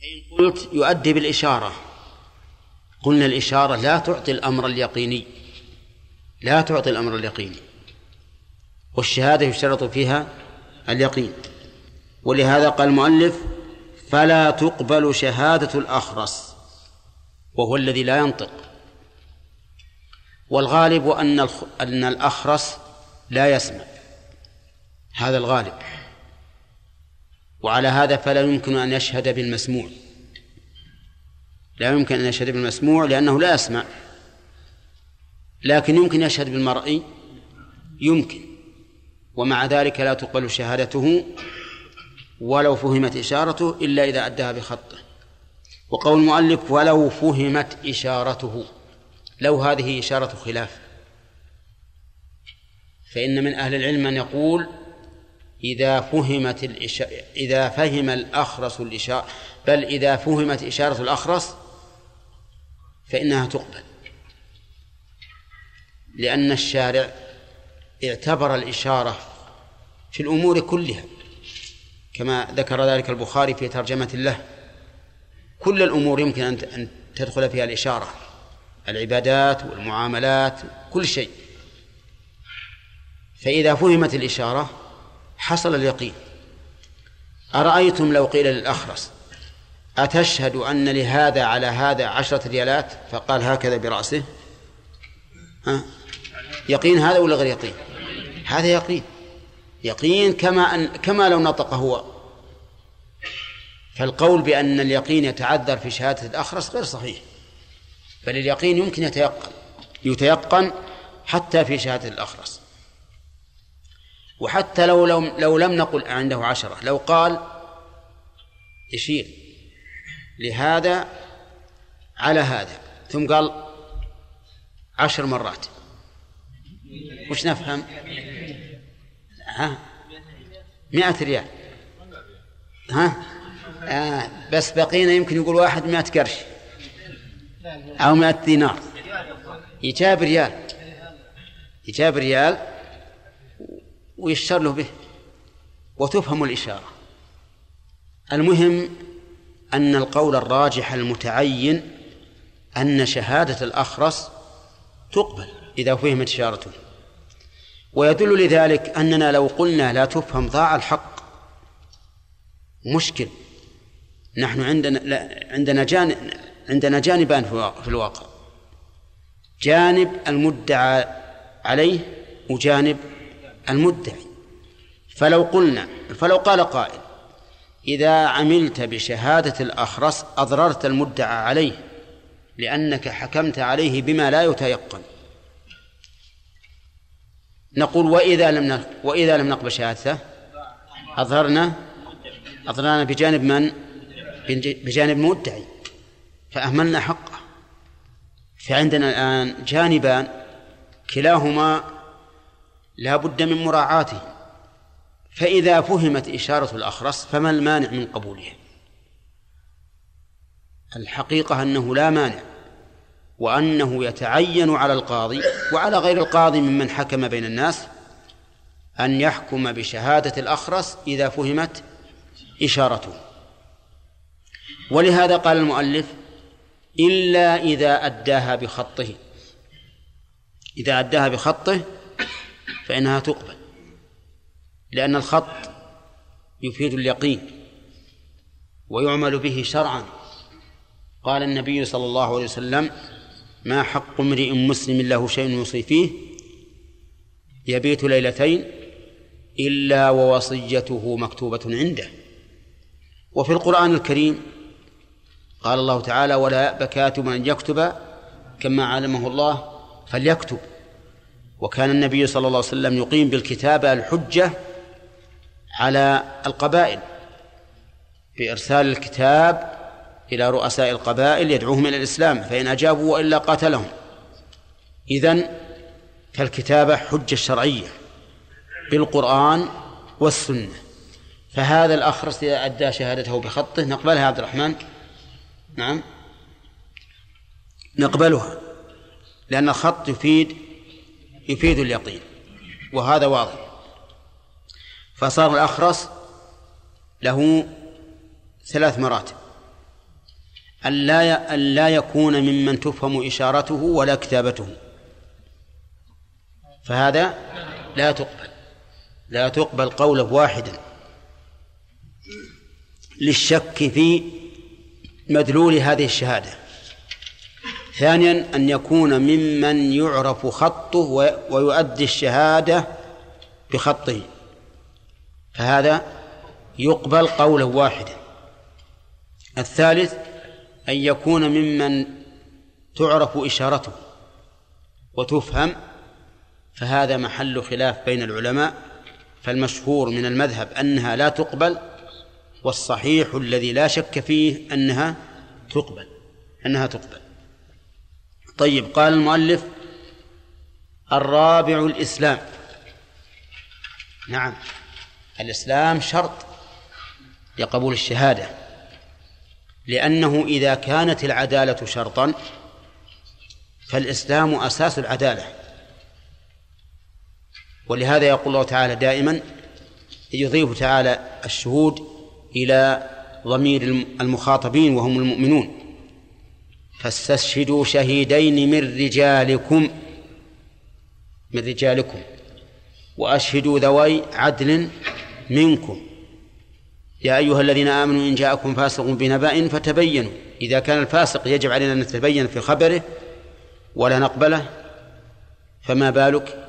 فإن قلت يؤدي بالإشارة. قلنا الإشارة لا تعطي الأمر اليقيني. لا تعطي الأمر اليقيني. والشهادة يشترط فيها اليقين. ولهذا قال المؤلف فلا تقبل شهادة الأخرس وهو الذي لا ينطق. والغالب أن أن الأخرس لا يسمع. هذا الغالب. وعلى هذا فلا يمكن أن يشهد بالمسموع. لا يمكن أن يشهد بالمسموع لأنه لا يسمع. لكن يمكن يشهد بالمرئي يمكن. ومع ذلك لا تقبل شهادته ولو فهمت إشارته إلا إذا أداها بخطه. وقول المؤلف ولو فهمت إشارته لو هذه إشارة خلاف. فإن من أهل العلم من يقول إذا فهمت الإشارة إذا فهم الأخرس الإشارة بل إذا فهمت إشارة الأخرس فإنها تقبل. لأن الشارع اعتبر الإشارة في الأمور كلها كما ذكر ذلك البخاري في ترجمة له. كل الأمور يمكن أن تدخل فيها الإشارة. العبادات والمعاملات كل شيء. فإذا فهمت الإشارة حصل اليقين. أرأيتم لو قيل للأخرس أتشهد أن لهذا على هذا عشرة ريالات؟ فقال هكذا برأسه. ها؟ يقين هذا ولا غير يقين؟ هذا يقين. يقين كما أن كما لو نطق هو. فالقول بأن اليقين يتعذر في شهادة الأخرس غير صحيح. بل اليقين يمكن يتيقن يتيقن حتى في شهادة الأخرس. وحتى لو لو, لو لم نقل عنده عشرة لو قال يشير لهذا على هذا. ثم قال عشر مرات. وش نفهم؟ ها؟ مئة ريال. ها؟ آه بس بقينا يمكن يقول واحد مئة قرش. أو مئة دينار. يجاب ريال. يجاب ريال ويشتر له به. وتفهم الإشارة. المهم أن القول الراجح المتعين أن شهادة الأخرس تقبل إذا فهمت إشارته. ويدل لذلك أننا لو قلنا لا تفهم ضاع الحق مشكل. نحن عندنا عندنا جانب عندنا جانبان في الواقع. جانب المدعى عليه وجانب المدعي. فلو قلنا فلو قال قائل إذا عملت بشهادة الأخرس أضررت المدعى عليه لأنك حكمت عليه بما لا يتيقن. نقول وإذا لم وإذا لم نقبل شهادته أظهرنا أظهرنا بجانب من؟ بجانب المدعي فأهملنا حقه. فعندنا الآن جانبان كلاهما لا بد من مراعاته. فإذا فهمت إشارة الأخرس فما المانع من قبولها؟ الحقيقة أنه لا مانع. وأنه يتعين على القاضي وعلى غير القاضي ممن حكم بين الناس أن يحكم بشهادة الأخرس إذا فهمت إشارته. ولهذا قال المؤلف إلا إذا أداها بخطه. إذا أداها بخطه فإنها تقبل لأن الخط يفيد اليقين ويعمل به شرعا. قال النبي صلى الله عليه وسلم ما حق امرئ مسلم له شيء يوصي فيه؟ يبيت ليلتين إلا ووصيته مكتوبة عنده. وفي القرآن الكريم قال الله تعالى ولا يأبى كاتب أن يكتب كما علمه الله فليكتب وكان النبي صلى الله عليه وسلم يقيم بالكتابة الحجة على القبائل بإرسال الكتاب إلى رؤساء القبائل يدعوهم إلى الإسلام فإن أجابوا وإلا قاتلهم. إذن فالكتابة حجة شرعية بالقرآن والسنة. فهذا الأخرس إذا أدى شهادته بخطه نقبلها عبد الرحمن؟ نعم. نقبلها لأن الخط يفيد يفيد اليقين وهذا واضح. فصار الأخرس له ثلاث مراتب. أن لا ي- أن لا يكون ممن تفهم إشارته ولا كتابته. فهذا لا تقبل. لا تقبل قوله واحدا. للشك في مدلول هذه الشهادة. ثانيا أن يكون ممن يعرف خطه ويؤدي الشهادة بخطه. فهذا يقبل قولا واحدا. الثالث أن يكون ممن تعرف إشارته وتفهم فهذا محل خلاف بين العلماء فالمشهور من المذهب أنها لا تقبل والصحيح الذي لا شك فيه أنها تقبل أنها تقبل. طيب قال المؤلف الرابع الإسلام. نعم الإسلام شرط لقبول الشهادة. لأنه إذا كانت العدالة شرطا فالإسلام أساس العدالة. ولهذا يقول الله تعالى دائما يضيف تعالى الشهود إلى ضمير المخاطبين وهم المؤمنون. فاستشهدوا شهيدين من رجالكم من رجالكم وأشهدوا ذوي عدل منكم. يا أيها الذين آمنوا إن جاءكم فاسق بنبأ فتبينوا. إذا كان الفاسق يجب علينا أن نتبين في خبره ولا نقبله فما بالك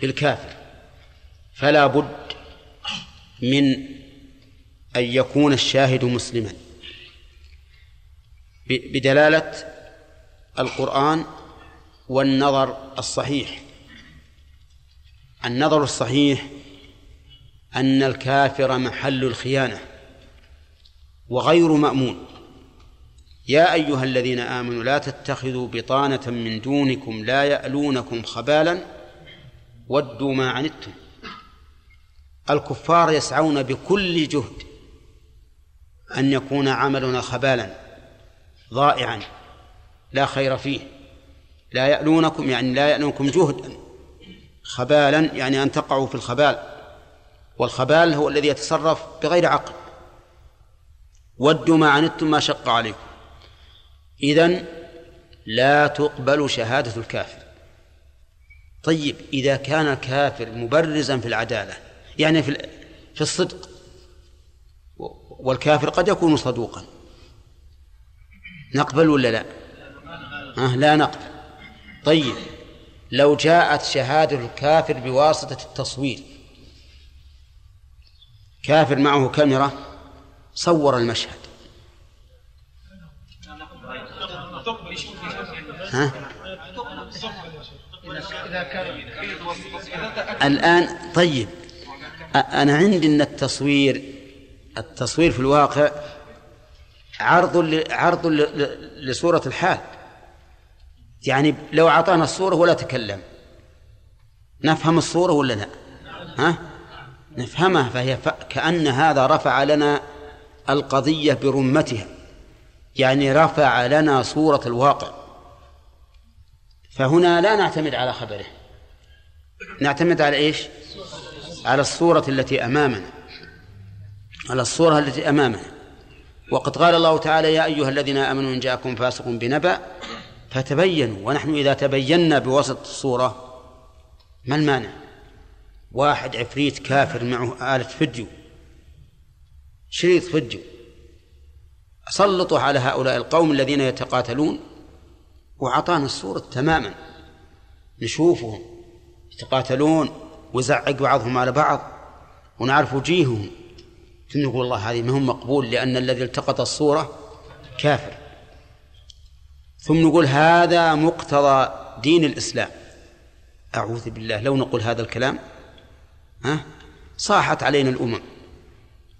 بالكافر؟ فلا بد من أن يكون الشاهد مسلما. بدلالة القرآن والنظر الصحيح. النظر الصحيح أن الكافر محل الخيانة. وغير مأمون. يا أيها الذين آمنوا لا تتخذوا بطانة من دونكم لا يألونكم خبالا ودوا ما عنتم. الكفار يسعون بكل جهد أن يكون عملنا خبالا ضائعا لا خير فيه. لا يألونكم يعني لا يألونكم جهدا. خبالا يعني أن تقعوا في الخبال والخبال هو الذي يتصرف بغير عقل. ودوا ما عنتم ما شق عليكم. إذن لا تقبل شهادة الكافر. طيب إذا كان الكافر مبرزا في العدالة يعني في في الصدق والكافر قد يكون صدوقا. نقبل ولا لا؟ لا نقبل. طيب لو جاءت شهادة الكافر بواسطة التصوير كافر معه كاميرا؟ صور المشهد ها؟ الآن طيب أنا عندي أن التصوير التصوير في الواقع عرض. عرض. لصورة الحال يعني لو أعطانا الصورة ولا تكلم نفهم الصورة ولا لا ها نفهمها فهي. كأن هذا رفع لنا القضية برمتها. يعني رفع لنا صورة الواقع. فهنا لا نعتمد على خبره. نعتمد على إيش؟ على الصورة التي أمامنا. على الصورة التي أمامنا. وقد قال الله تعالى يا أيها الذين آمنوا إن جاءكم فاسق بنبأ فتبينوا. ونحن إذا تبينا بوسط الصورة ما المانع؟ واحد عفريت كافر معه آلة فيديو. شريط فيديو سلطوا على هؤلاء القوم الذين يتقاتلون وأعطانا الصورة تماما. نشوفهم يتقاتلون ويزعق بعضهم على بعض ونعرف وجيههم. ثم نقول الله هذه ما هو مقبول لأن الذي التقط الصورة كافر. ثم نقول هذا مقتضى دين الإسلام. أعوذ بالله لو نقول هذا الكلام ها صاحت علينا الأمم.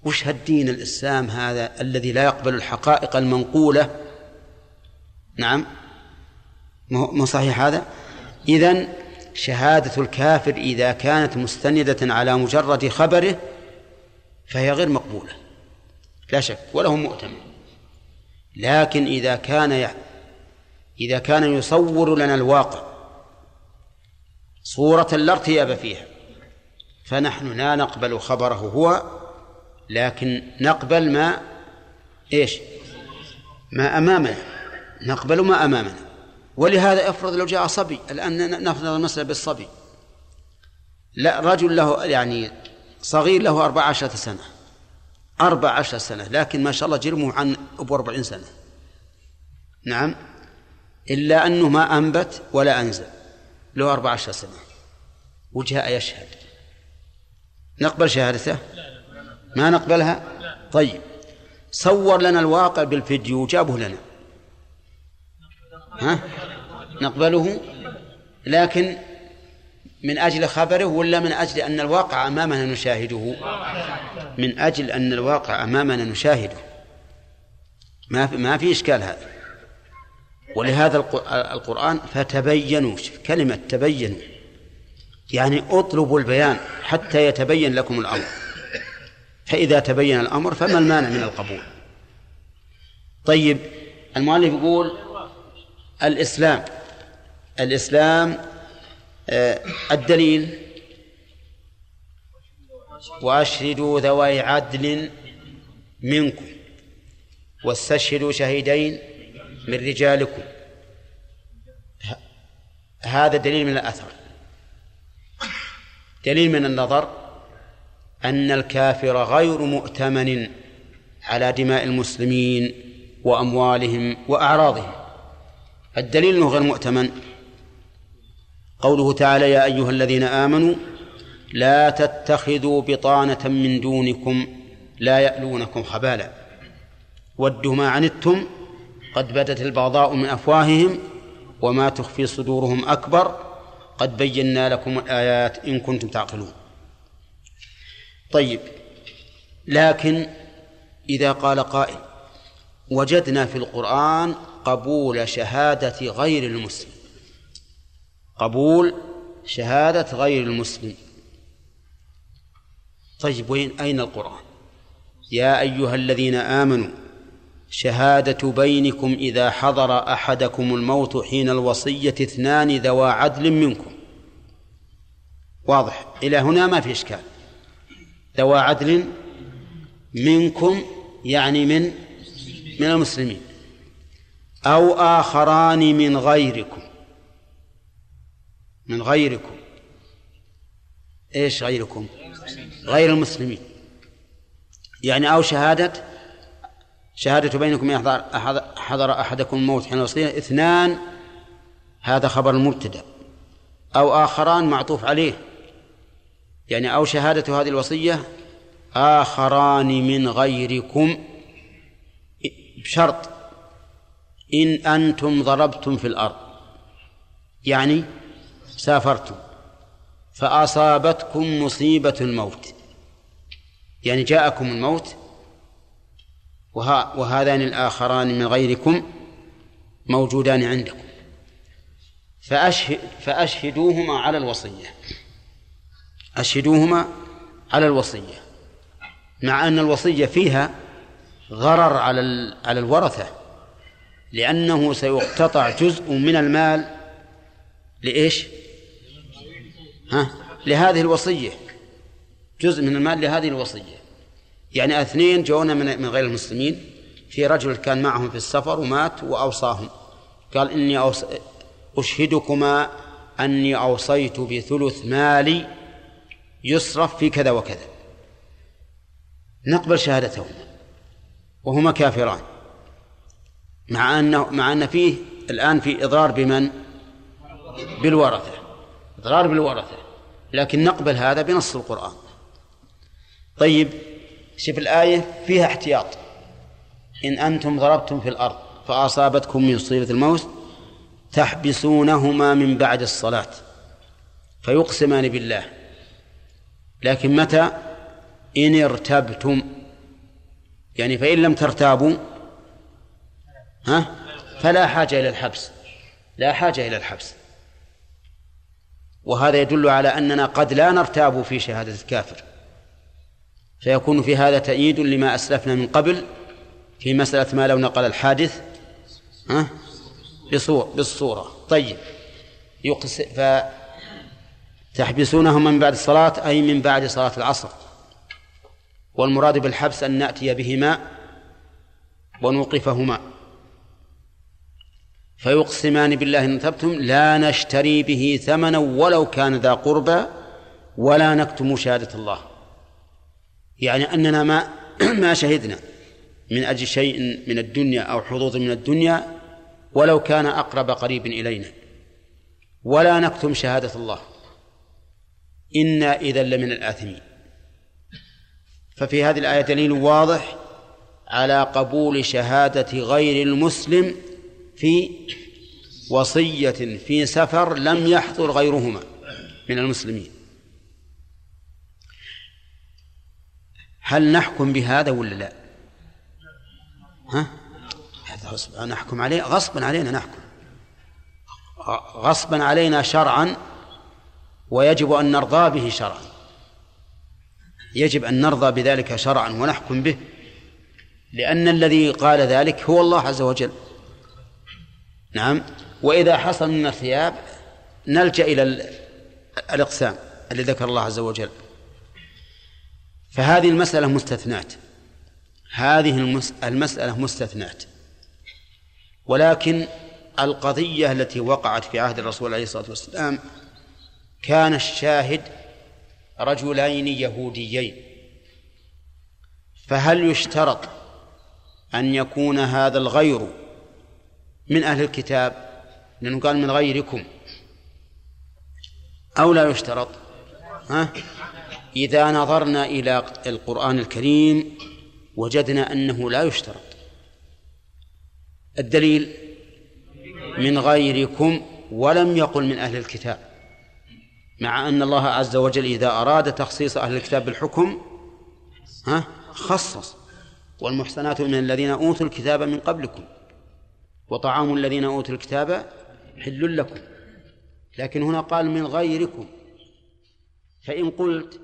وش هالدين الإسلام هذا الذي لا يقبل الحقائق المنقولة؟ نعم. ما صحيح هذا؟ إذن شهادة الكافر إذا كانت مستندة على مجرد خبره فهي غير مقبولة. لا شك ولا هو مؤتمن لكن إذا كان. إذا كان يصور لنا الواقع صورة لا ارتياب فيها فنحن لا نقبل خبره هو لكن نقبل ما إيش؟ ما أمامنا. نقبل ما أمامنا. ولهذا افرض لو جاء صبي. الآن نفرض المسألة بالصبي. لا رجل له يعني صغير له أربع عشرة سنة. أربع عشرة سنة. لكن ما شاء الله جرمه عن أبو أربعين سنة. نعم. إلا أنه ما أنبت ولا أنزل. له أربع عشرة سنة. وجاء يشهد نقبل شهادته؟ ما نقبلها؟ طيب. صور لنا الواقع بالفيديو وجابه لنا. ها؟ نقبله؟ لكن من أجل خبره ولا من أجل أن الواقع أمامنا نشاهده؟ من أجل أن الواقع أمامنا نشاهده. ما في ما في إشكال هذا. ولهذا القرآن فتبينوا كلمة تبينوا يعني اطلبوا البيان حتى يتبين لكم الأمر. فإذا تبين الأمر فما المانع من القبول. طيب المؤلف يقول الإسلام الإسلام آه، الدليل وأشهدوا ذوي عدل منكم واستشهدوا شهيدين من رجالكم. هذا دليل من الأثر. دليل من النظر. أن الكافر غير مؤتمن على دماء المسلمين وأموالهم وأعراضهم. الدليل أنه غير مؤتمن. قوله تعالى يا أيها الذين آمنوا لا تتخذوا بطانة من دونكم لا يألونكم خبالا. ودوا ما عنتم قد بدت البغضاء من أفواههم وما تخفي صدورهم أكبر. قد بينا لكم الآيات إن كنتم تعقلون. طيب لكن إذا قال قائل وجدنا في القرآن قبول شهادة غير المسلم. قبول شهادة غير المسلم. طيب وين أين القرآن؟ يا أيها الذين آمنوا شهادة بينكم إذا حضر أحدكم الموت حين الوصية اثنان ذوى عدل منكم. واضح؟ إلى هنا ما في إشكال. ذوى عدل منكم يعني من من المسلمين أو آخران من غيركم من غيركم. إيش غيركم؟ غير المسلمين. يعني أو شهادة شهادة بينكم يحضر حضر أحدكم الموت حين الوصية اثنان هذا خبر المبتدأ. أو آخران معطوف عليه. يعني أو شهادة هذه الوصية آخران من غيركم بشرط إن أنتم ضربتم في الأرض يعني سافرتم فأصابتكم مصيبة الموت يعني جاءكم الموت وهذان الآخران من غيركم موجودان عندكم فأشهد فأشهدوهما على الوصية. أشهدوهما على الوصية مع أن الوصية فيها غرر على على الورثة لأنه سيقتطع جزء من المال لإيش؟ ها؟ لهذه الوصية جزء من المال لهذه الوصية يعني اثنين جونا من من غير المسلمين في رجل كان معهم في السفر ومات وأوصاهم قال إني أوص... أشهدكما أني أوصيت بثلث مالي يصرف في كذا وكذا. نقبل شهادتهما. وهما كافران. مع أنه مع أن فيه الآن في إضرار بمن؟ بالورثة. إضرار بالورثة. لكن نقبل هذا بنص القرآن. طيب شوف الآية فيها احتياط. إن أنتم ضربتم في الأرض فأصابتكم مصيبة الموت تحبسونهما من بعد الصلاة فيقسمان بالله. لكن متى؟ إن ارتبتم. يعني فإن لم ترتابوا ها؟ فلا حاجة إلى الحبس. لا حاجة إلى الحبس. وهذا يدل على أننا قد لا نرتاب في شهادة الكافر. فيكون في هذا تأييد لما أسلفنا من قبل في مسألة ما لو نقل الحادث ها؟ بالصورة. طيب. يقس فتحبسونهم من بعد الصلاة أي من بعد صلاة العصر. والمراد بالحبس أن نأتي بهما ونوقفهما. فيقسمان بالله إن ارتبتم لا نشتري به ثمنا ولو كان ذا قربى ولا نكتم شهادة الله. يعني أننا ما ما شهدنا من أجل شيء من الدنيا أو حظوظ من الدنيا ولو كان أقرب قريب إلينا. ولا نكتم شهادة الله. إنا إذا لمن الآثمين. ففي هذه الآية دليل واضح على قبول شهادة غير المسلم في وصية في سفر لم يحضر غيرهما من المسلمين. هل نحكم بهذا ولا لا؟ ها؟ نحكم عليه؟ غصبا علينا نحكم. غصبا علينا شرعا ويجب أن نرضى به شرعا. يجب أن نرضى بذلك شرعا ونحكم به لأن الذي قال ذلك هو الله عز وجل. نعم. وإذا حصل من الثياب نلجأ إلى الإقسام الذي ذكر الله عز وجل. فهذه المسألة مستثنات هذه المسألة مستثنات ولكن القضية التي وقعت في عهد الرسول عليه الصلاة والسلام كان الشاهد رجلين يهوديين. فهل يشترط أن يكون هذا الغير من أهل الكتاب؟ لأنه قال من غيركم. أو لا يشترط؟ ها؟ إذا نظرنا إلى القرآن الكريم وجدنا أنه لا يشترط. الدليل من غيركم ولم يقل من أهل الكتاب. مع أن الله عز وجل إذا أراد تخصيص أهل الكتاب بالحكم ها خصص. والمحسنات من الذين أوتوا الكتاب من قبلكم. وطعام الذين أوتوا الكتاب حل لكم. لكن هنا قال من غيركم. فإن قلت